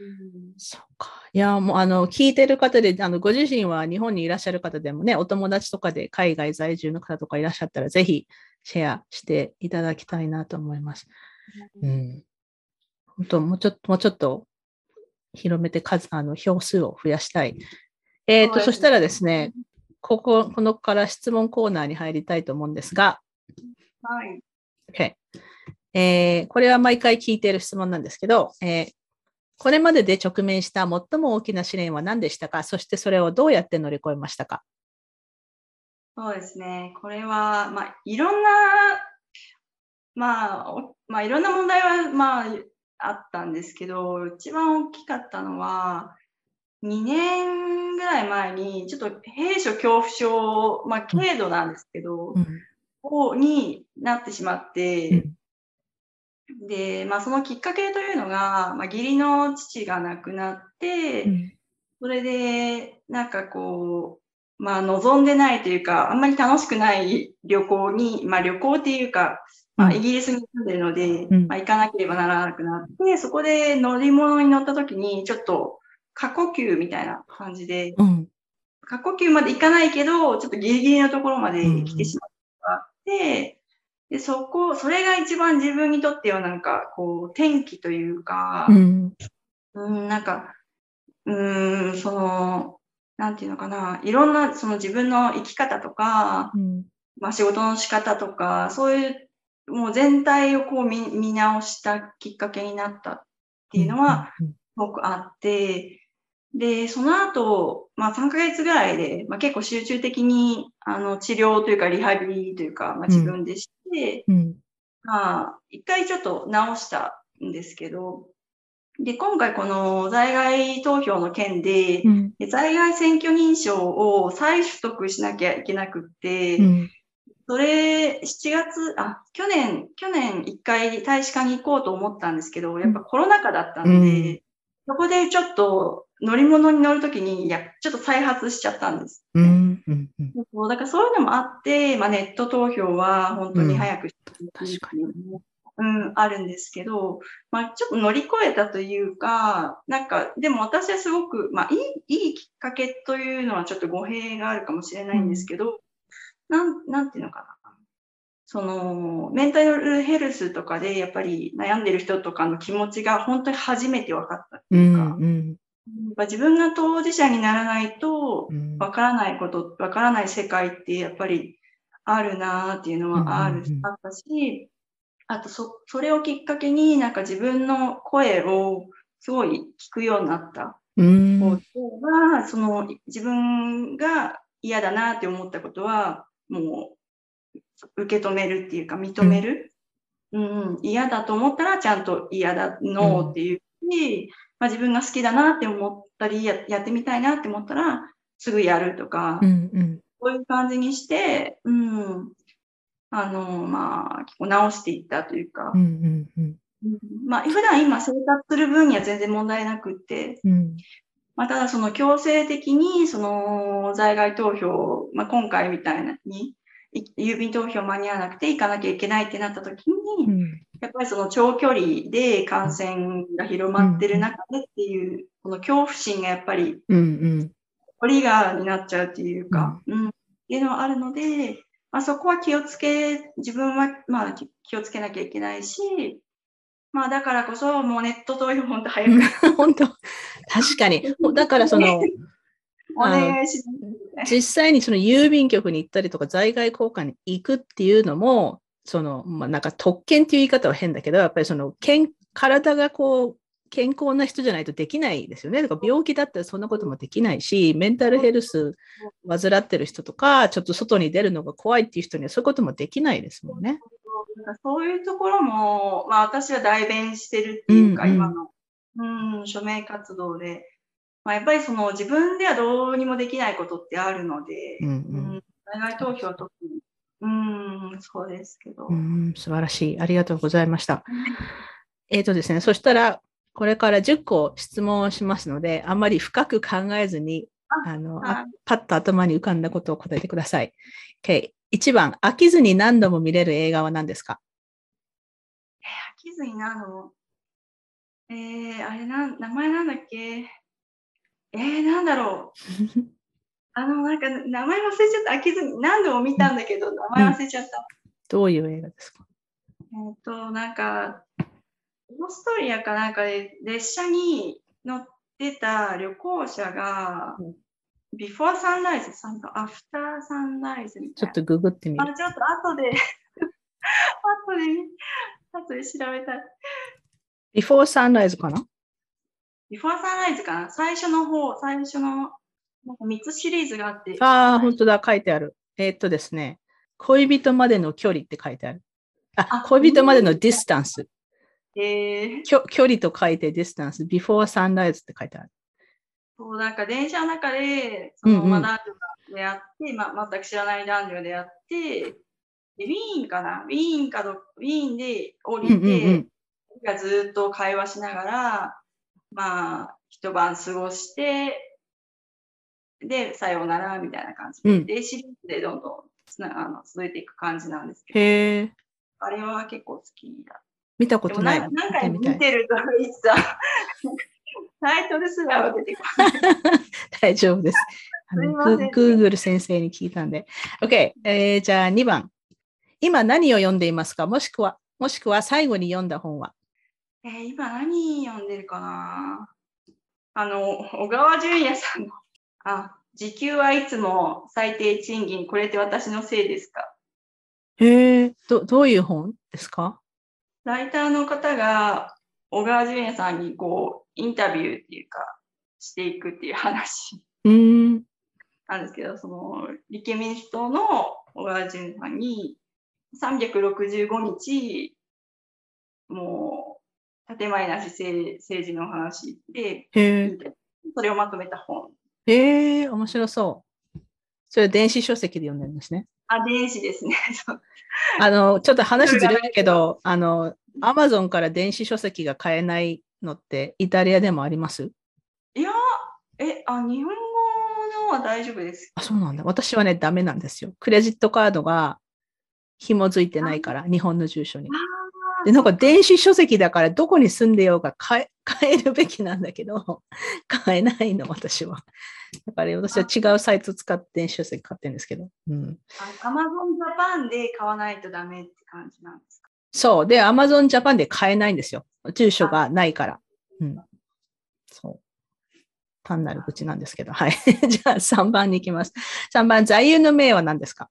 うんそうか。いや、もう、あの、聞いてる方で、あの、ご自身は日本にいらっしゃる方でもね、お友達とかで海外在住の方とかいらっしゃったら、ぜひシェアしていただきたいなと思います。うん。本当、もうちょっと、もうちょっと広めて数、あの、票数を増やしたい。えっ、と、そしたらですね、ここ、このから質問コーナーに入りたいと思うんですが、はい。OK えーこれは毎回聞いている質問なんですけど、えーこれまでで直面した最も大きな試練は何でしたか？そしてそれをどうやって乗り越えましたか？そうですね。これは、まあ、いろんな、まあ、おまあ、いろんな問題は、まあ、あったんですけど、一番大きかったのは、2年ぐらい前に、ちょっと閉所恐怖症、まあ、軽度なんですけど、をになってしまって、で、まあ、そのきっかけというのが、まあ、義理の父が亡くなって、それで、なんかこう、まあ、望んでないというか、あんまり楽しくない旅行に、まあ、旅行っていうか、まあ、うん。イギリスに住んでるので、うん。まあ、行かなければならなくなって、そこで乗り物に乗った時に、ちょっと過呼吸みたいな感じで、うん。過呼吸まで行かないけど、ちょっとギリギリのところまで来てしまったのがあって、で、そこ、それが一番自分にとってはなんか、こう、転機というか、うん。うん、なんか、うーん、その、なんていうのかな、いろんな、その自分の生き方とか、うん。まあ仕事の仕方とか、そういう、もう全体をこう見見直したきっかけになったっていうのは、すごくあって、で、その後、まあ3ヶ月ぐらいで、まあ結構集中的に、あの、治療というかリハビリというか、まあ自分でして、うん。まあ、一回ちょっと直したんですけど、で、今回この在外投票の件でう、ん。で在外選挙認証を再取得しなきゃいけなくって、うん。それ、7月、あ、去年、去年一回大使館に行こうと思ったんですけど、やっぱコロナ禍だったんで、うん。そこでちょっと乗り物に乗るときに、いや、ちょっと再発しちゃったんです。うんうんうん。だからそういうのもあって、まあ、ネット投票は本当に早くしてうのもあっうん、あるんですけど、まあ、ちょっと乗り越えたというか、なんか、でも私はすごく、まあ、いい、いいきっかけというのはちょっと語弊があるかもしれないんですけど、なん、なんていうのかな。その、メンタルヘルスとかでやっぱり悩んでる人とかの気持ちが本当に初めて分かったってういうか、んうん。やっぱ自分が当事者にならないとうん。わからないこと、わからない世界ってやっぱりあるなーっていうのはある、うんうんうん。あったし、あとそ、それをきっかけになんか自分の声をすごい聞くようになった。うん。こうは、その自分が嫌だなって思ったことは、もう受け止めるっていうか認める。うん、嫌だと思ったらちゃんと嫌だ、ノーっていうし、まあ、自分が好きだなって思ったりや、やってみたいなって思ったら、すぐやるとか、うんうん。こういう感じにして、うん、あの、まあ、結構直していったというか。う、んうんうん。まあ、普段今生活する分には全然問題なくって、うん。まあ、ただその強制的にその在外投票、まあ、今回みたいなに、い郵便投票間に合わなくて行かなきゃいけないってなった時に、うん。やっぱりその長距離で感染が広まってる中でっていう、この恐怖心がやっぱりうんうん。トリガーになっちゃうっていうか、うん、っていうのはあるので、まあ、そこは気をつけ、自分はまあ気気をつけなきゃいけないし、まあだからこそもうネット投票 (laughs) 本当早く本当確かに。(laughs) だからその、お願いします。実際にその郵便局に行ったりとか在外交換に行くっていうのも、その、まあ、なんか特権っていう言い方は変だけど、やっぱりその、健体がこう、健康な人じゃないとできないですよね。だから病気だったらそんなこともできないし、メンタルヘルス患ってる人とか、ちょっと外に出るのが怖いっていう人にはそういうこともできないですもんね。なんかそういうところも、まあ私は代弁してるっていうか、うんうん今の、うん、署名活動で、まあやっぱりその自分ではどうにもできないことってあるので、うんうんうん海外投票は特に、うん、そうですけど。うん、素晴らしい。ありがとうございました。えっ、とですね、そしたら、これから10個質問をしますので、あんまり深く考えずに、あの、はいあパッと頭に浮かんだことを答えてください。OK。1番、飽きずに何度も見れる映画は何ですか？飽きずになの。えー、あれなん、名前なんだっけ？えー、なんだろう。(laughs) あの、なんか、名前忘れちゃった。飽きずに、何度も見たんだけど、名前忘れちゃった。どういう映画ですか？えっと、なんか、オーストリアかなんかで列車に乗ってた旅行者がうん、ビフォーサンライズ、サンアフターサンライズみたいな。ちょっとググってみる。あ、ちょっと後で、(laughs) 後で、後で調べたい。Before Sunrise かな？ Before Sunrise かな？最初の方、最初の、なんか3つシリーズがあって。ああ、本当だ、書いてある。えーっとですね、恋人までの距離って書いてある。ああ、恋人までのディスタンス。えー、距距離と書いてディスタンス。Before Sunrise って書いてある。そう、なんか電車の中で、その、うんうん。まあ男女が出会って、まあ、全く知らない男女が出会って、でウィーンかな？ウィーンかど、ウィーンで降りて、うんうんうん。がずっと会話しながら、まあ、一晩過ごして、で、さようなら、みたいな感じで、うん。で、シリーズでどんどんつなあの続いていく感じなんですけど、あれは結構好きだ。見たことない。なんなんか見てるといつさ、(laughs) タイトルすらは出てこない。(laughs) 大丈夫です。あのすいませんね Google 先生に聞いたんで。OK、えーじゃあ2番。今何を読んでいますか？もしくは、もしくは最後に読んだ本は？えー今何読んでるかな？あの、小川淳也さんの、あ、時給はいつも最低賃金、これって私のせいですか？へえ、どどういう本ですか？ライターの方が小川淳也さんにこう、インタビューっていうか、していくっていう話うーん。なんですけど、その、立憲民主党の小川淳也さんに、365日、もう、建前なし政政治の話で、それをまとめた本。へえ、面白そう。それ電子書籍で読んでるんですね。あ、電子ですね。(laughs) あの、ちょっと話ずれるけど、あの、アマゾンから電子書籍が買えないのってイタリアでもあります？いや、え、あ、日本語のは大丈夫です。あ、そうなんだ。私はね、ダメなんですよ。クレジットカードが紐づいてないから、日本の住所に。あで、なんか電子書籍だからどこに住んでようが買え (laughs) 買えるべきなんだけど、買えないの、私は。だから私は違うサイト使って電子書籍買ってるんですけど。うん、アマゾンジャパンで買わないとダメって感じなんですか？そう。で、Amazon Japan で買えないんですよ。住所がないから。うん。そう。単なる愚痴なんですけど。はい。(laughs) じゃあ3番に行きます。3番、座右の銘は何ですか？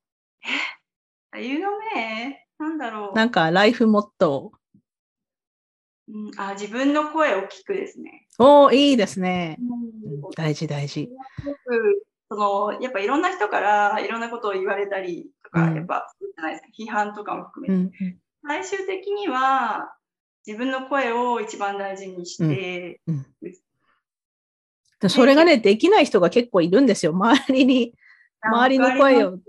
座右の銘？なんだろう。なんか、ライフモットうん、あ自分の声を聞くですね。ー。おー、いいですね。うんうん大事、大事。そのやっぱいろんな人からいろんなことを言われたりとか、うんやっぱするじゃないですか批判とかも含めて、うん。最終的には自分の声を一番大事にして、うんでそれがね、できない人が結構いるんですよ。周りに、周りの声を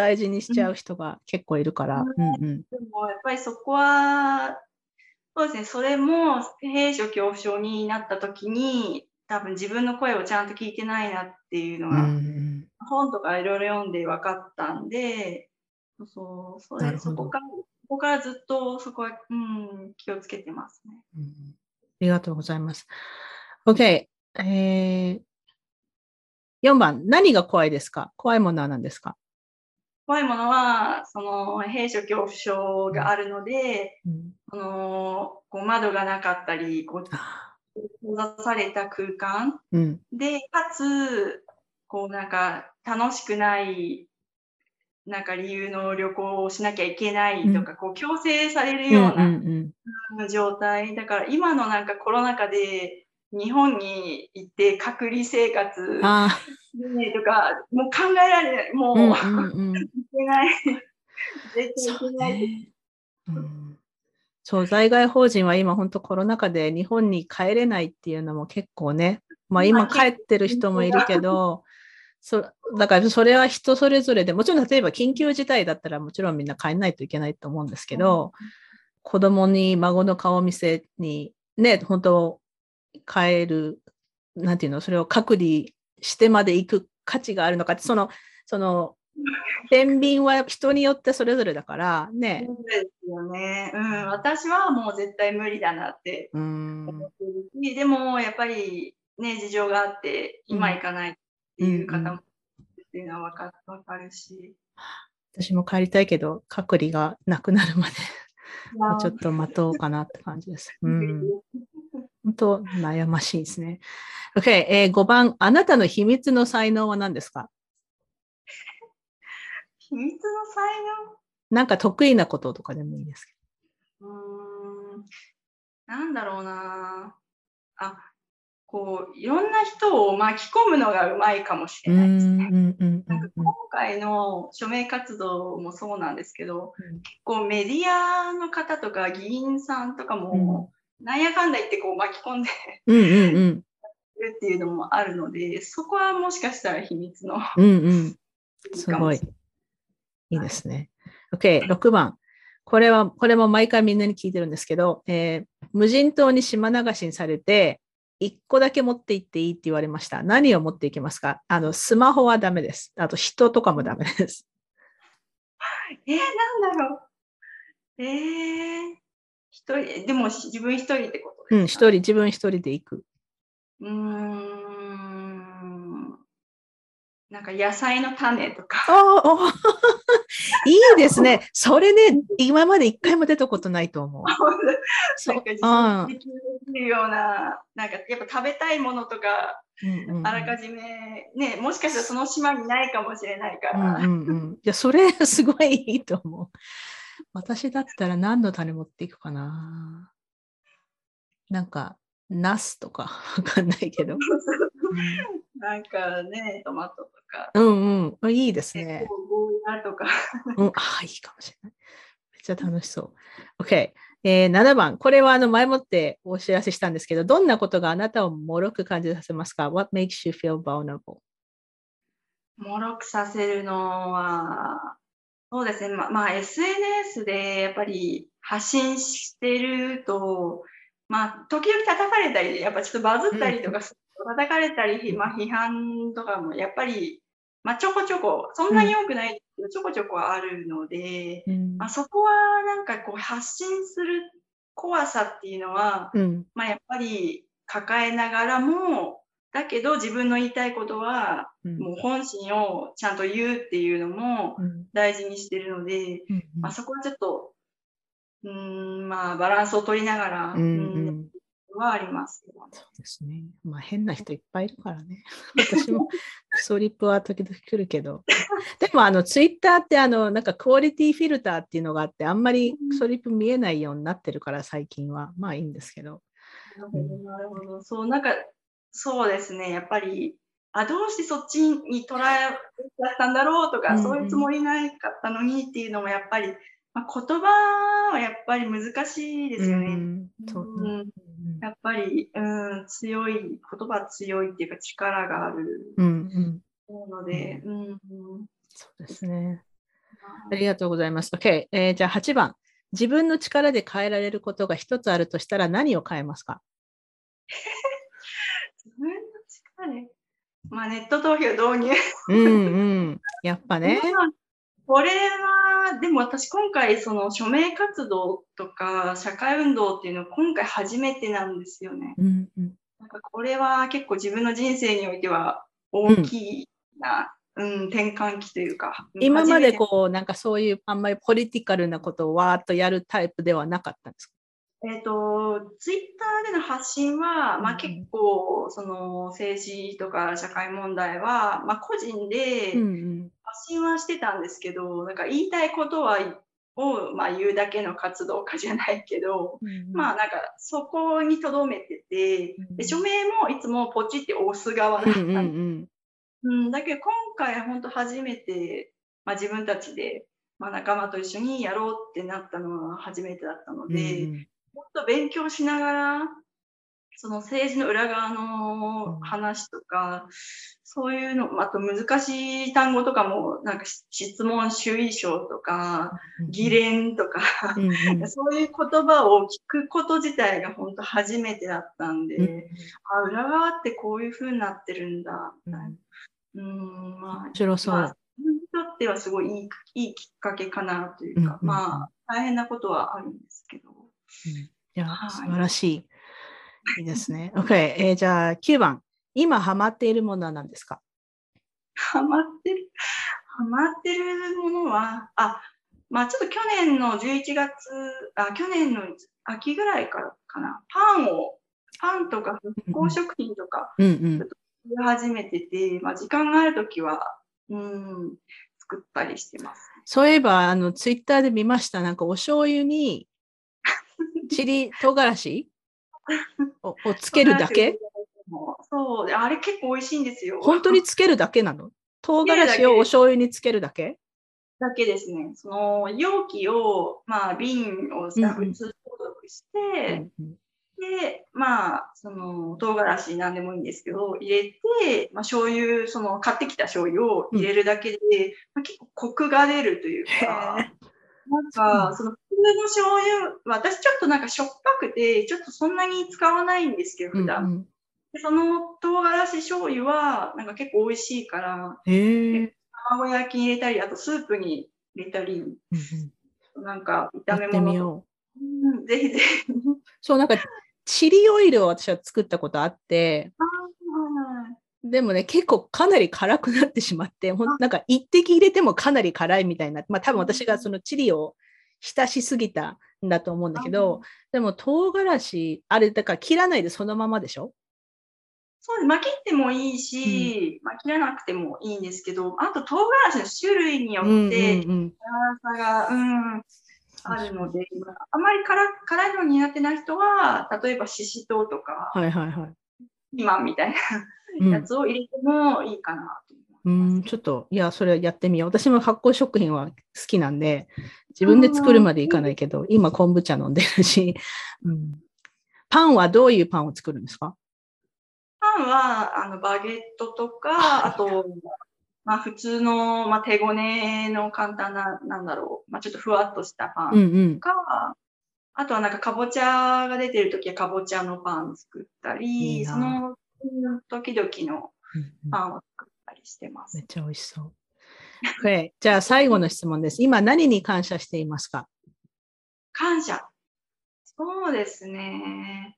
大事にしちゃう人が結構いるから。うんうん。でもやっぱりそこはそうですねそれも閉所恐怖症になった時に多分自分の声をちゃんと聞いてないなっていうのうが、ん本とかいろいろ読んで分かったんで、そう、それそこから、そこからずっとそこは、うん、気をつけてますね。うんありがとうございます。OK。えー、4番、何が怖いですか？怖いものは何ですか、怖いものは、その、閉所恐怖症があるので、うん。その、こう窓がなかったり、こう、あ閉ざされた空間うん。で、かつ、こうなんか楽しくない、なんか理由の旅行をしなきゃいけないとか、こう強制されるよううんうんな状態。だから今のなんかコロナ禍で日本に行って隔離生活うん、あねとか、もう考えられない。もう、あ、うんうんうん。(laughs) いけない。絶対いそうけない。ね。うんそう、在外邦人は今本当コロナ禍で日本に帰れないっていうのも結構ね、まあ今帰ってる人もいるけど、そだからそれは人それぞれで、もちろん例えば緊急事態だったらもちろんみんな帰んないといけないと思うんですけど、子供に孫の顔見せにね、本当帰る、なんていうの、それを隔離してまで行く価値があるのかって、その、その、天秤は人によってそれぞれだから、ね。そうですよね。うん、私はもう絶対無理だなってうん。思ってるし、でもやっぱりね、事情があって、今行かないっていう方もっていうのは分かわかるし。私も帰りたいけど、隔離がなくなるまで、ちょっと待とうかなって感じです。うん。(laughs) 本当悩ましいですね。OK、えー5番、あなたの秘密の才能は何ですか？秘密の才なんか得意なこととかでもいいですけ能うーん、なんだろうな。あ、こう、いろんな人を巻き込むのがうまいかもしど。れないですね。今回の署名活動もそうなんですけど、うんこうメディアの方とか議員さんとかも、なんやかんだ言ってこう巻き込んでうんうんうんるっていうのもあるので、そこはもしかしたら秘密の。うんうん。すごい。いいですね。OK、6番。これは、これも毎回みんなに聞いてるんですけど、えー無人島に島流しにされて、1個だけ持って行っていいって言われました。何を持っていきますか？あの、スマホはダメです。あと、人とかもダメです。えー、なんだろう。えー、一人、でも自分一人ってことうん、ですか？一人、自分一人で行く。うーん。なんか野菜の種とか。ああ、(laughs) いいですね。それね、今まで一回も出たことないと思う。(laughs) そなんか自あ分でできるような、なんかやっぱ食べたいものとか、うんうんあらかじめ、ね、もしかしたらその島にないかもしれないから。うんうんうん。いや、それすごいいいと思う。私だったら何の種持っていくかな？なんか、ナスとか？(laughs) わかんないけど。(laughs) なんかね、トマトとか、うんうん。いいですね。ゴーヤとか。うん、ああ、いいかもしれない。めっちゃ楽しそう。OK。えー、7番。これはあの前もってお知らせしたんですけど、どんなことがあなたを脆く感じさせますか ?What makes you feel vulnerable? もろくさせるのは、そうですね、ままあ、SNS でやっぱり発信してると、まあ、時々叩かれたり、やっぱちょっとバズったりとか叩かれたり、まあ、批判とかもやっぱり、まあ、ちょこちょこ、そんなに多くないけど、ちょこちょこあるので、うん。まあ、そこはなんかこう発信する怖さっていうのは、うん。まあやっぱり抱えながらも、だけど自分の言いたいことは、うんもう本心をちゃんと言うっていうのもうん大事にしてるので、うんまあそこはちょっと、うーん、まあバランスを取りながら、うんはありますけど。そうですね。まあ変な人いっぱいいるからね。(laughs) 私もクソリップは時々来るけど。(laughs) でもあのツイッターってあのなんかクオリティフィルターっていうのがあってあんまりクソリップ見えないようになってるから最近はまあいいんですけど。なるほど、なるほど。そう、なんか、そうですね。やっぱり、あ、どうしてそっちに捉えだったんだろうとか、うんうんそういうつもりないかったのにっていうのもやっぱり、まあ、言葉はやっぱり難しいですよね。うんそううんうんやっぱり、うん、強い、言葉は強いっていうか力があるうんうんので、うん、うんそうですね。ありがとうございます。OK、えーじゃあ8番。自分の力で変えられることが一つあるとしたら何を変えますか？(laughs) 自分の力で、まあ、ネット投票導入。うんうん。やっぱね。まあこれは、でも私今回その署名活動とか社会運動っていうのは今回初めてなんですよね。うんうんなんかこれは結構自分の人生においては大きな、うん転換期というか。今までこうなんかそういうあんまりポリティカルなことをわーっとやるタイプではなかったんですか？えっ、と、ツイッターでの発信は、まあうん結構、その政治とか社会問題は、まあ個人でうん発信はしてたんですけど、なんか言いたいことは、を、まあ言うだけの活動家じゃないけど、うん。まあなんかそこにとどめてて、うん。で署名もいつもポチって押す側だった。うんうんうん、だけど今回本当初めて、まあ、自分たちで、まあ、仲間と一緒にやろうってなったのは初めてだったので、うんもっと勉強しながら、その政治の裏側の話とか、そういうの、あと難しい単語とかも、なんか質問主意書とか、議連とか、うんうん (laughs) そういう言葉を聞くこと自体が本当初めてだったんで、うんあ、裏側ってこういう風になってるんだ、みたいな。うんうん、まあ、面白そう。まあ、自分にとってはすごいいいいいきっかけかなというか、うんうんうんまあ、大変なことはあるんですけど。うんいや、はい素晴らしい。いいですね。OK、えーじゃあ9番。今ハマっているものは何ですか？ハマってる、ハマってるものは、あ、まあちょっと去年の11月、あ、去年の秋ぐらいからかな、パンを、パンとか復興食品とかうんうん。作り始めてて、まあ時間があるときは、うん、作ったりしてます。そういえば、あの、ツイッターで見ました。なんか、お醤油に、チリ唐辛子？(laughs) ををつけるだけ？そう、であれ結構美味しいんですよ。本当につけるだけなの？唐辛子をお醤油につけるだけ？だけですね。その容器を、まあ瓶をさ、うんうん。普通消毒して、うんで、まあ、その、唐辛子なんでもいいんですけど、入れて、まあ、醤油、その、買ってきた醤油を入れるだけで、まあ、結構コクが出るというか、へなんか、その、普通の醤油、私ちょっとなんかしょっぱくて、ちょっとそんなに使わないんですけど、普段。うんでその唐辛子醤油は、なんか結構美味しいから。卵焼きに入れたり、あとスープに入れたり、うんうんなんか炒めやってみ物う。うん、ぜひぜひ。(laughs) そう、なんか、チリオイルを私は作ったことあって、はいでもね、結構かなり辛くなってしまって、ほんなんか一滴入れてもかなり辛いみたいな、まあ多分私がそのチリを浸しすぎたんだと思うんだけど、でも唐辛子、あれだから切らないでそのままでしょ？そうです。まあ、切ってもいいし、まあ、切らなくてもいいんですけど、あと唐辛子の種類にようんうんって、うん。辛さが、うん、あるので、まああまり辛辛いの苦手な人は、例えばししとうとか、はいはいはい。ピーマンみたいうんなやつを入れてもいいかなとう思います。ん、ちょっと、いや、それやってみよう。私も発酵食品は好きなんで、自分で作るまでいかないけど、今昆布茶飲んでるし、(laughs) うん、パンはどういうパンを作るんですか？パンは、あの、バゲットとか、あと、まあ、普通の、まあ、手ごねの簡単な、なんだろう、まあ、ちょっとふわっとしたパンうんうん。か、あとはなんかかぼちゃが出てるときはかぼちゃのパン作ったり、いいな。そのうん時々のうんうんパンを作ったりしてます。めっちゃ美味しそう。じゃあ最後の質問です。今何に感謝していますか？感謝。そうですね。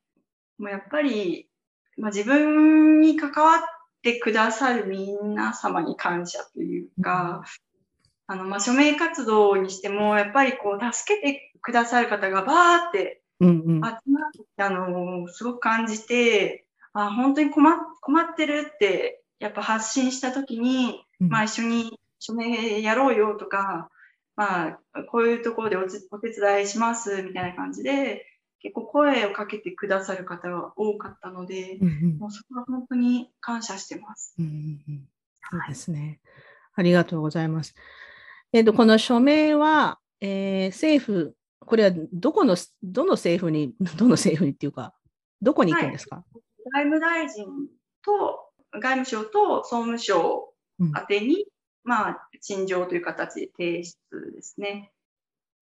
もうやっぱり、まあ、自分に関わってくださる皆様に感謝というか、あの、まあ、署名活動にしても、やっぱりこう、助けてくださる方がバーってうんうん集まって、あの、すごく感じて、あ、本当に困っ困ってるって、やっぱ発信したときに、うんまあ一緒に署名やろうよとか、まあ、こういうところでお手伝いしますみたいな感じで、結構声をかけてくださる方が多かったので、うんうんもうそこは本当に感謝してます。うんうんうんそうですね。ありがとうございます。えっと、この署名は、えー政府、これはどこの、どの政府に、(laughs) どの政府にっていうか、どこに行くんですか、外務大臣と、外務省と総務省うん。宛てに、まあ、陳情という形で提出ですね。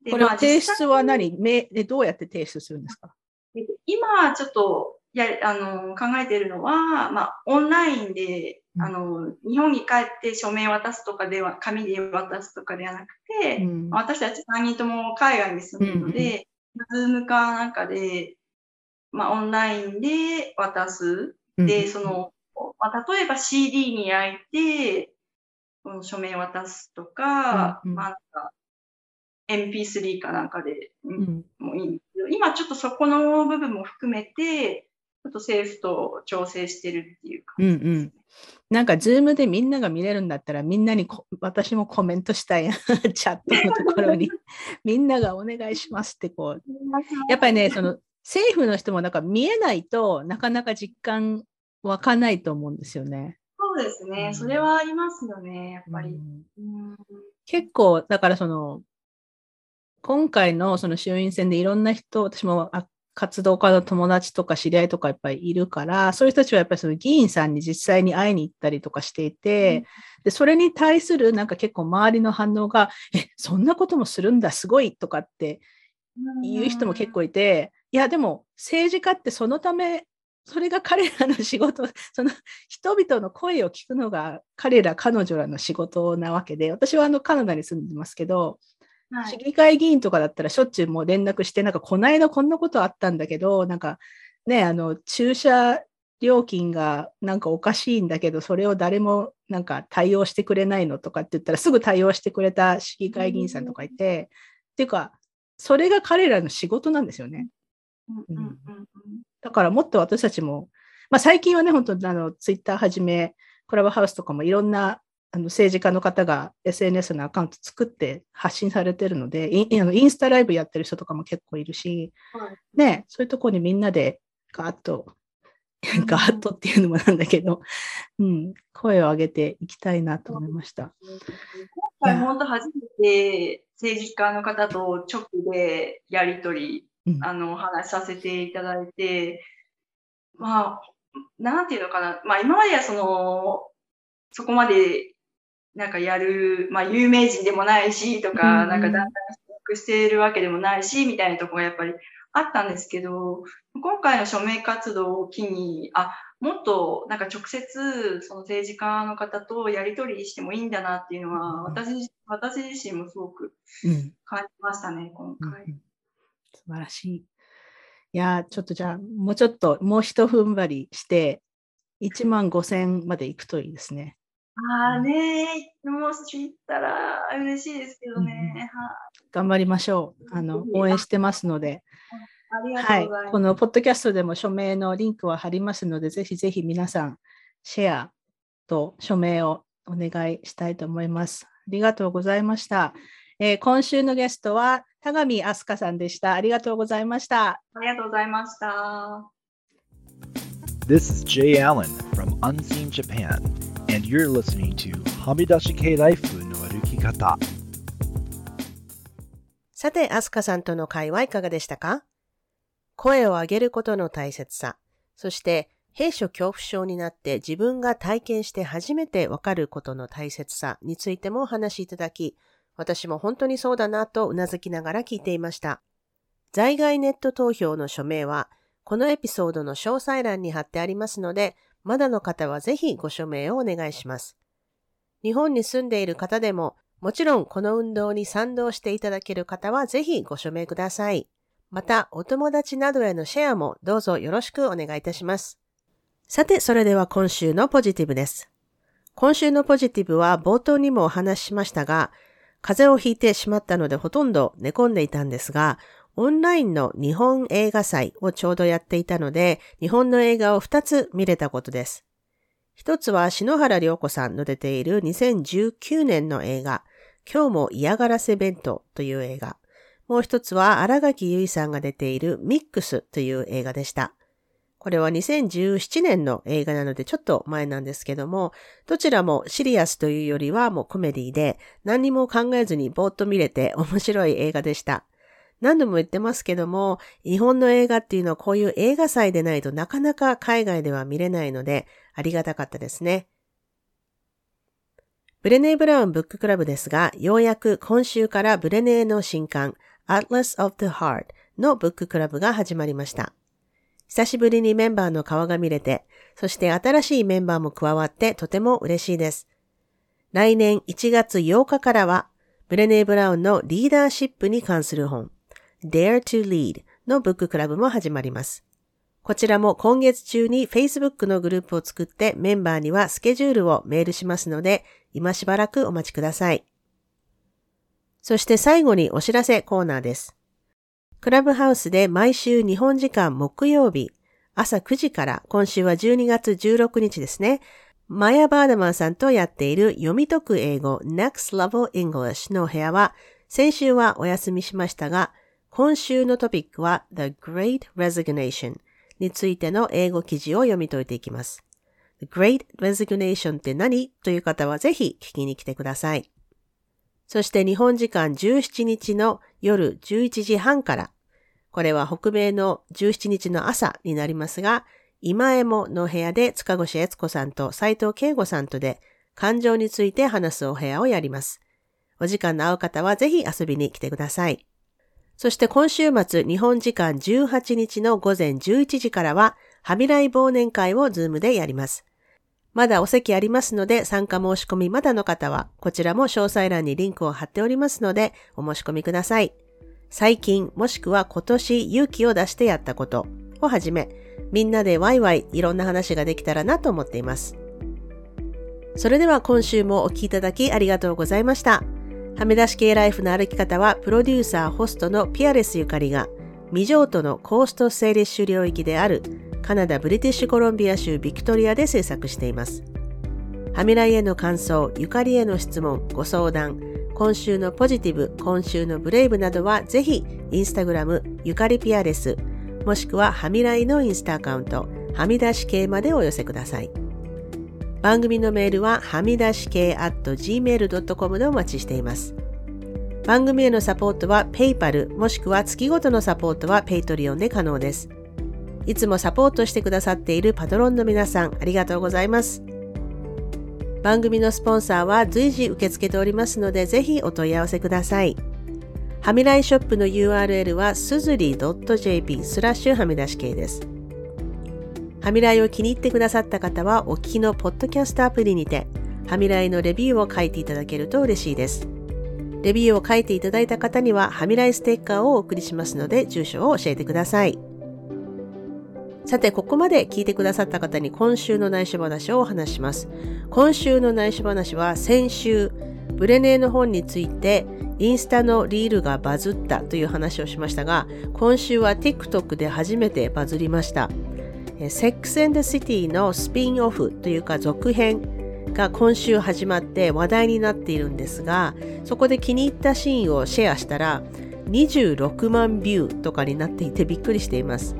でこれは提出は何？めでどうやって提出するんですか？えっと今ちょっとやあの考えているのは、まあ、オンラインで、うん。あの日本に帰って署名渡すとかでは紙で渡すとかではなくて、うん。私たち3人とも海外に住んでるので、ズームかなんかで、まあ、オンラインで渡す。で、そ、の、まあ、例えば CD に焼いて、この署名渡すとか、うんうん。まあ、なんか MP3 かなんかで、もういいんですけど、今ちょっとそこの部分も含めて、ちょっと政府と調整してるっていう感じです、ね。うんうん。なんか、ズームでみんなが見れるんだったら、みんなにこ私もコメントしたい、(laughs) チャットのところに、(laughs) みんながお願いしますって、こう、やっぱりね、その政府の人もなんか見えないとなかなか実感湧かないと思うんですよね。そうですね、うん。それはありますよね、やっぱり。うん。うん。結構、だからその、今回のその衆院選でいろんな人、私もあ活動家の友達とか知り合いとかいっぱいいるから、そういう人たちはやっぱりその議員さんに実際に会いに行ったりとかしていて、で、それに対するなんか結構周りの反応が、え、そんなこともするんだ、すごいとかって言う人も結構いて、いや、でも政治家ってそのため、それが彼らの仕事、(laughs) その人々の声を聞くのが彼ら、彼女らの仕事なわけで、私はあのカナダに住んでますけど、はい市議会議員とかだったらしょっちゅうもう連絡して、なんかこの間こんなことあったんだけど、なんかね、あの駐車料金がなんかおかしいんだけど、それを誰もなんか対応してくれないのとかって言ったらすぐ対応してくれた市議会議員さんとかいて、っていうか、それが彼らの仕事なんですよね。だからもっと私たちも、まあ、最近はね、本当にあのツイッターはじめ、クラブハウスとかもいろんなあの政治家の方が SNS のアカウント作って発信されてるので、インあのインスタライブやってる人とかも結構いるし、はい。ね、そういうところにみんなでガーッと、うんガーッとっていうのもなんだけど、うん、声を上げていきたいなと思いました。今回本当初めて政治家の方と直でやり取り、うんあの、お話しさせていただいて、まあ、なんていうのかな、まあ今まではその、そこまでなんかやる、まあ有名人でもないしとか、うんなんかだんだん所属しているわけでもないし、みたいなところがやっぱりあったんですけど、今回の署名活動を機に、あ、もっとなんか直接その政治家の方とやり取りしてもいいんだなっていうのは、うん私私自身もすごくうん。感じましたね、今うん回。うん素晴らしい。いやー、ちょっとじゃあ、もうちょっと、もう一踏ん張りして、1万5000まで行くといいですね。ああねー、もし行ったら嬉しいですけどね。うんはい頑張りましょう。あの、応援してますので。はい。このポッドキャストでも署名のリンクは貼りますので、ぜひぜひ皆さん、シェアと署名をお願いしたいと思います。ありがとうございました。えー今週のゲストは、田上飛鳥さんでした。ありがとうございました。ありがとうございました。This is Jay Allen from Unseen Japan, and you're listening to Hamidashi K Life no Arukikata. さて、アスカさんとの会はいかがでしたか？声を上げることの大切さ、そして閉所恐怖症になって自分が体験して初めてわかることの大切さについてもお話しいただき、私も本当にそうだなとうなずきながら聞いていました。在外ネット投票の署名は、このエピソードの詳細欄に貼ってありますので、まだの方はぜひご署名をお願いします。日本に住んでいる方でも、もちろんこの運動に賛同していただける方はぜひご署名ください。また、お友達などへのシェアもどうぞよろしくお願いいたします。さて、それでは今週のポジティブです。今週のポジティブは冒頭にもお話ししましたが、風邪をひいてしまったのでほとんど寝込んでいたんですが、オンラインの日本映画祭をちょうどやっていたので、日本の映画を2つ見れたことです。一つは篠原涼子さんの出ている2019年の映画、今日も嫌がらせ弁当という映画。もう一つは荒垣結衣さんが出ているミックスという映画でした。これは2017年の映画なのでちょっと前なんですけども、どちらもシリアスというよりはもうコメディで何にも考えずにぼーっと見れて面白い映画でした。何度も言ってますけども、日本の映画っていうのはこういう映画祭でないとなかなか海外では見れないので、ありがたかったですね。ブレネー・ブラウンブッククラブですが、ようやく今週からブレネーの新刊、Atlas of the Heart のブッククラブが始まりました。久しぶりにメンバーの顔が見れて、そして新しいメンバーも加わってとても嬉しいです。来年1月8日からは、ブレネー・ブラウンのリーダーシップに関する本、Dare to Lead のブッククラブも始まります。こちらも今月中に Facebook のグループを作ってメンバーにはスケジュールをメールしますので、今しばらくお待ちください。そして最後にお知らせコーナーです。クラブハウスで毎週日本時間木曜日朝9時から今週は12月16日ですね。マヤ・バーダマンさんとやっている読み解く英語 Next Level English の部屋は先週はお休みしましたが今週のトピックは The Great Resignation についての英語記事を読み解いていきます。The Great Resignation って何？という方はぜひ聞きに来てください。そして日本時間17日の夜11時半から、これは北米の17日の朝になりますが、今江もの部屋で塚越悦子さんと斉藤慶吾さんとで感情について話すお部屋をやります。お時間の合う方はぜひ遊びに来てください。そして今週末日本時間18日の午前11時からは、はみらい忘年会を Zoom でやります。まだお席ありますので、参加申し込みまだの方は、こちらも詳細欄にリンクを貼っておりますので、お申し込みください。最近、もしくは今年勇気を出してやったことをはじめ、みんなでワイワイいろんな話ができたらなと思っています。それでは今週もお聴きいただきありがとうございました。はみ出し系ライフの歩き方は、プロデューサー、ホストのピアレスゆかりが、未譲渡のコーストセーリッシュ領域であるカナダ・ブリティッシュコロンビア州ビクトリアで制作しています。ハミライへの感想、ゆかりへの質問、ご相談、今週のポジティブ、今週のブレイブなどはぜひ、インスタグラム、ゆかりピアレス、もしくはハミライのインスタアカウント、はみ出し系までお寄せください。番組のメールは、はみ出し系 at gmail.com でお待ちしています。番組へのサポートは PayPal もしくは月ごとのサポートは Patreon で可能です。いつもサポートしてくださっているパトロンの皆さんありがとうございます。番組のスポンサーは随時受け付けておりますのでぜひお問い合わせください。はみらいショップの URL はすずり .jp スラッシュはみ出し系です。はみらいを気に入ってくださった方はお聞きのポッドキャストアプリにてはみらいのレビューを書いていただけると嬉しいです。レビューを書いていただいた方には、はみらいステッカーをお送りしますので、住所を教えてください。さて、ここまで聞いてくださった方に今週の内緒話をお話します。今週の内緒話は先週、ブレネーの本についてインスタのリールがバズったという話をしましたが、今週は TikTok で初めてバズりました。Sex and the City のスピンオフというか続編が今週始まって話題になっているんですがそこで気に入ったシーンをシェアしたら26万ビューとかになっていてびっくりしています。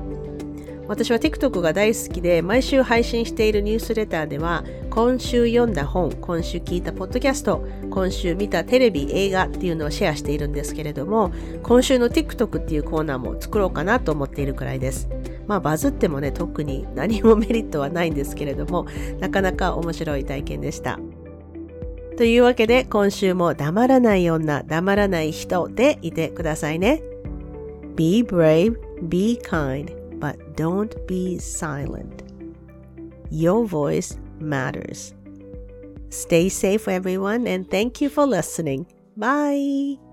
私は TikTok が大好きで毎週配信しているニュースレターでは今週読んだ本今週聞いたポッドキャスト今週見たテレビ映画っていうのをシェアしているんですけれども今週の TikTok っていうコーナーも作ろうかなと思っているくらいです。まあバズってもね特に何もメリットはないんですけれどもなかなか面白い体験でした。というわけで今週も黙らない女黙らない人でいてくださいね。Be brave, be kind, but don't be silent. Your voice matters. Stay safe, everyone, and thank you for listening. Bye.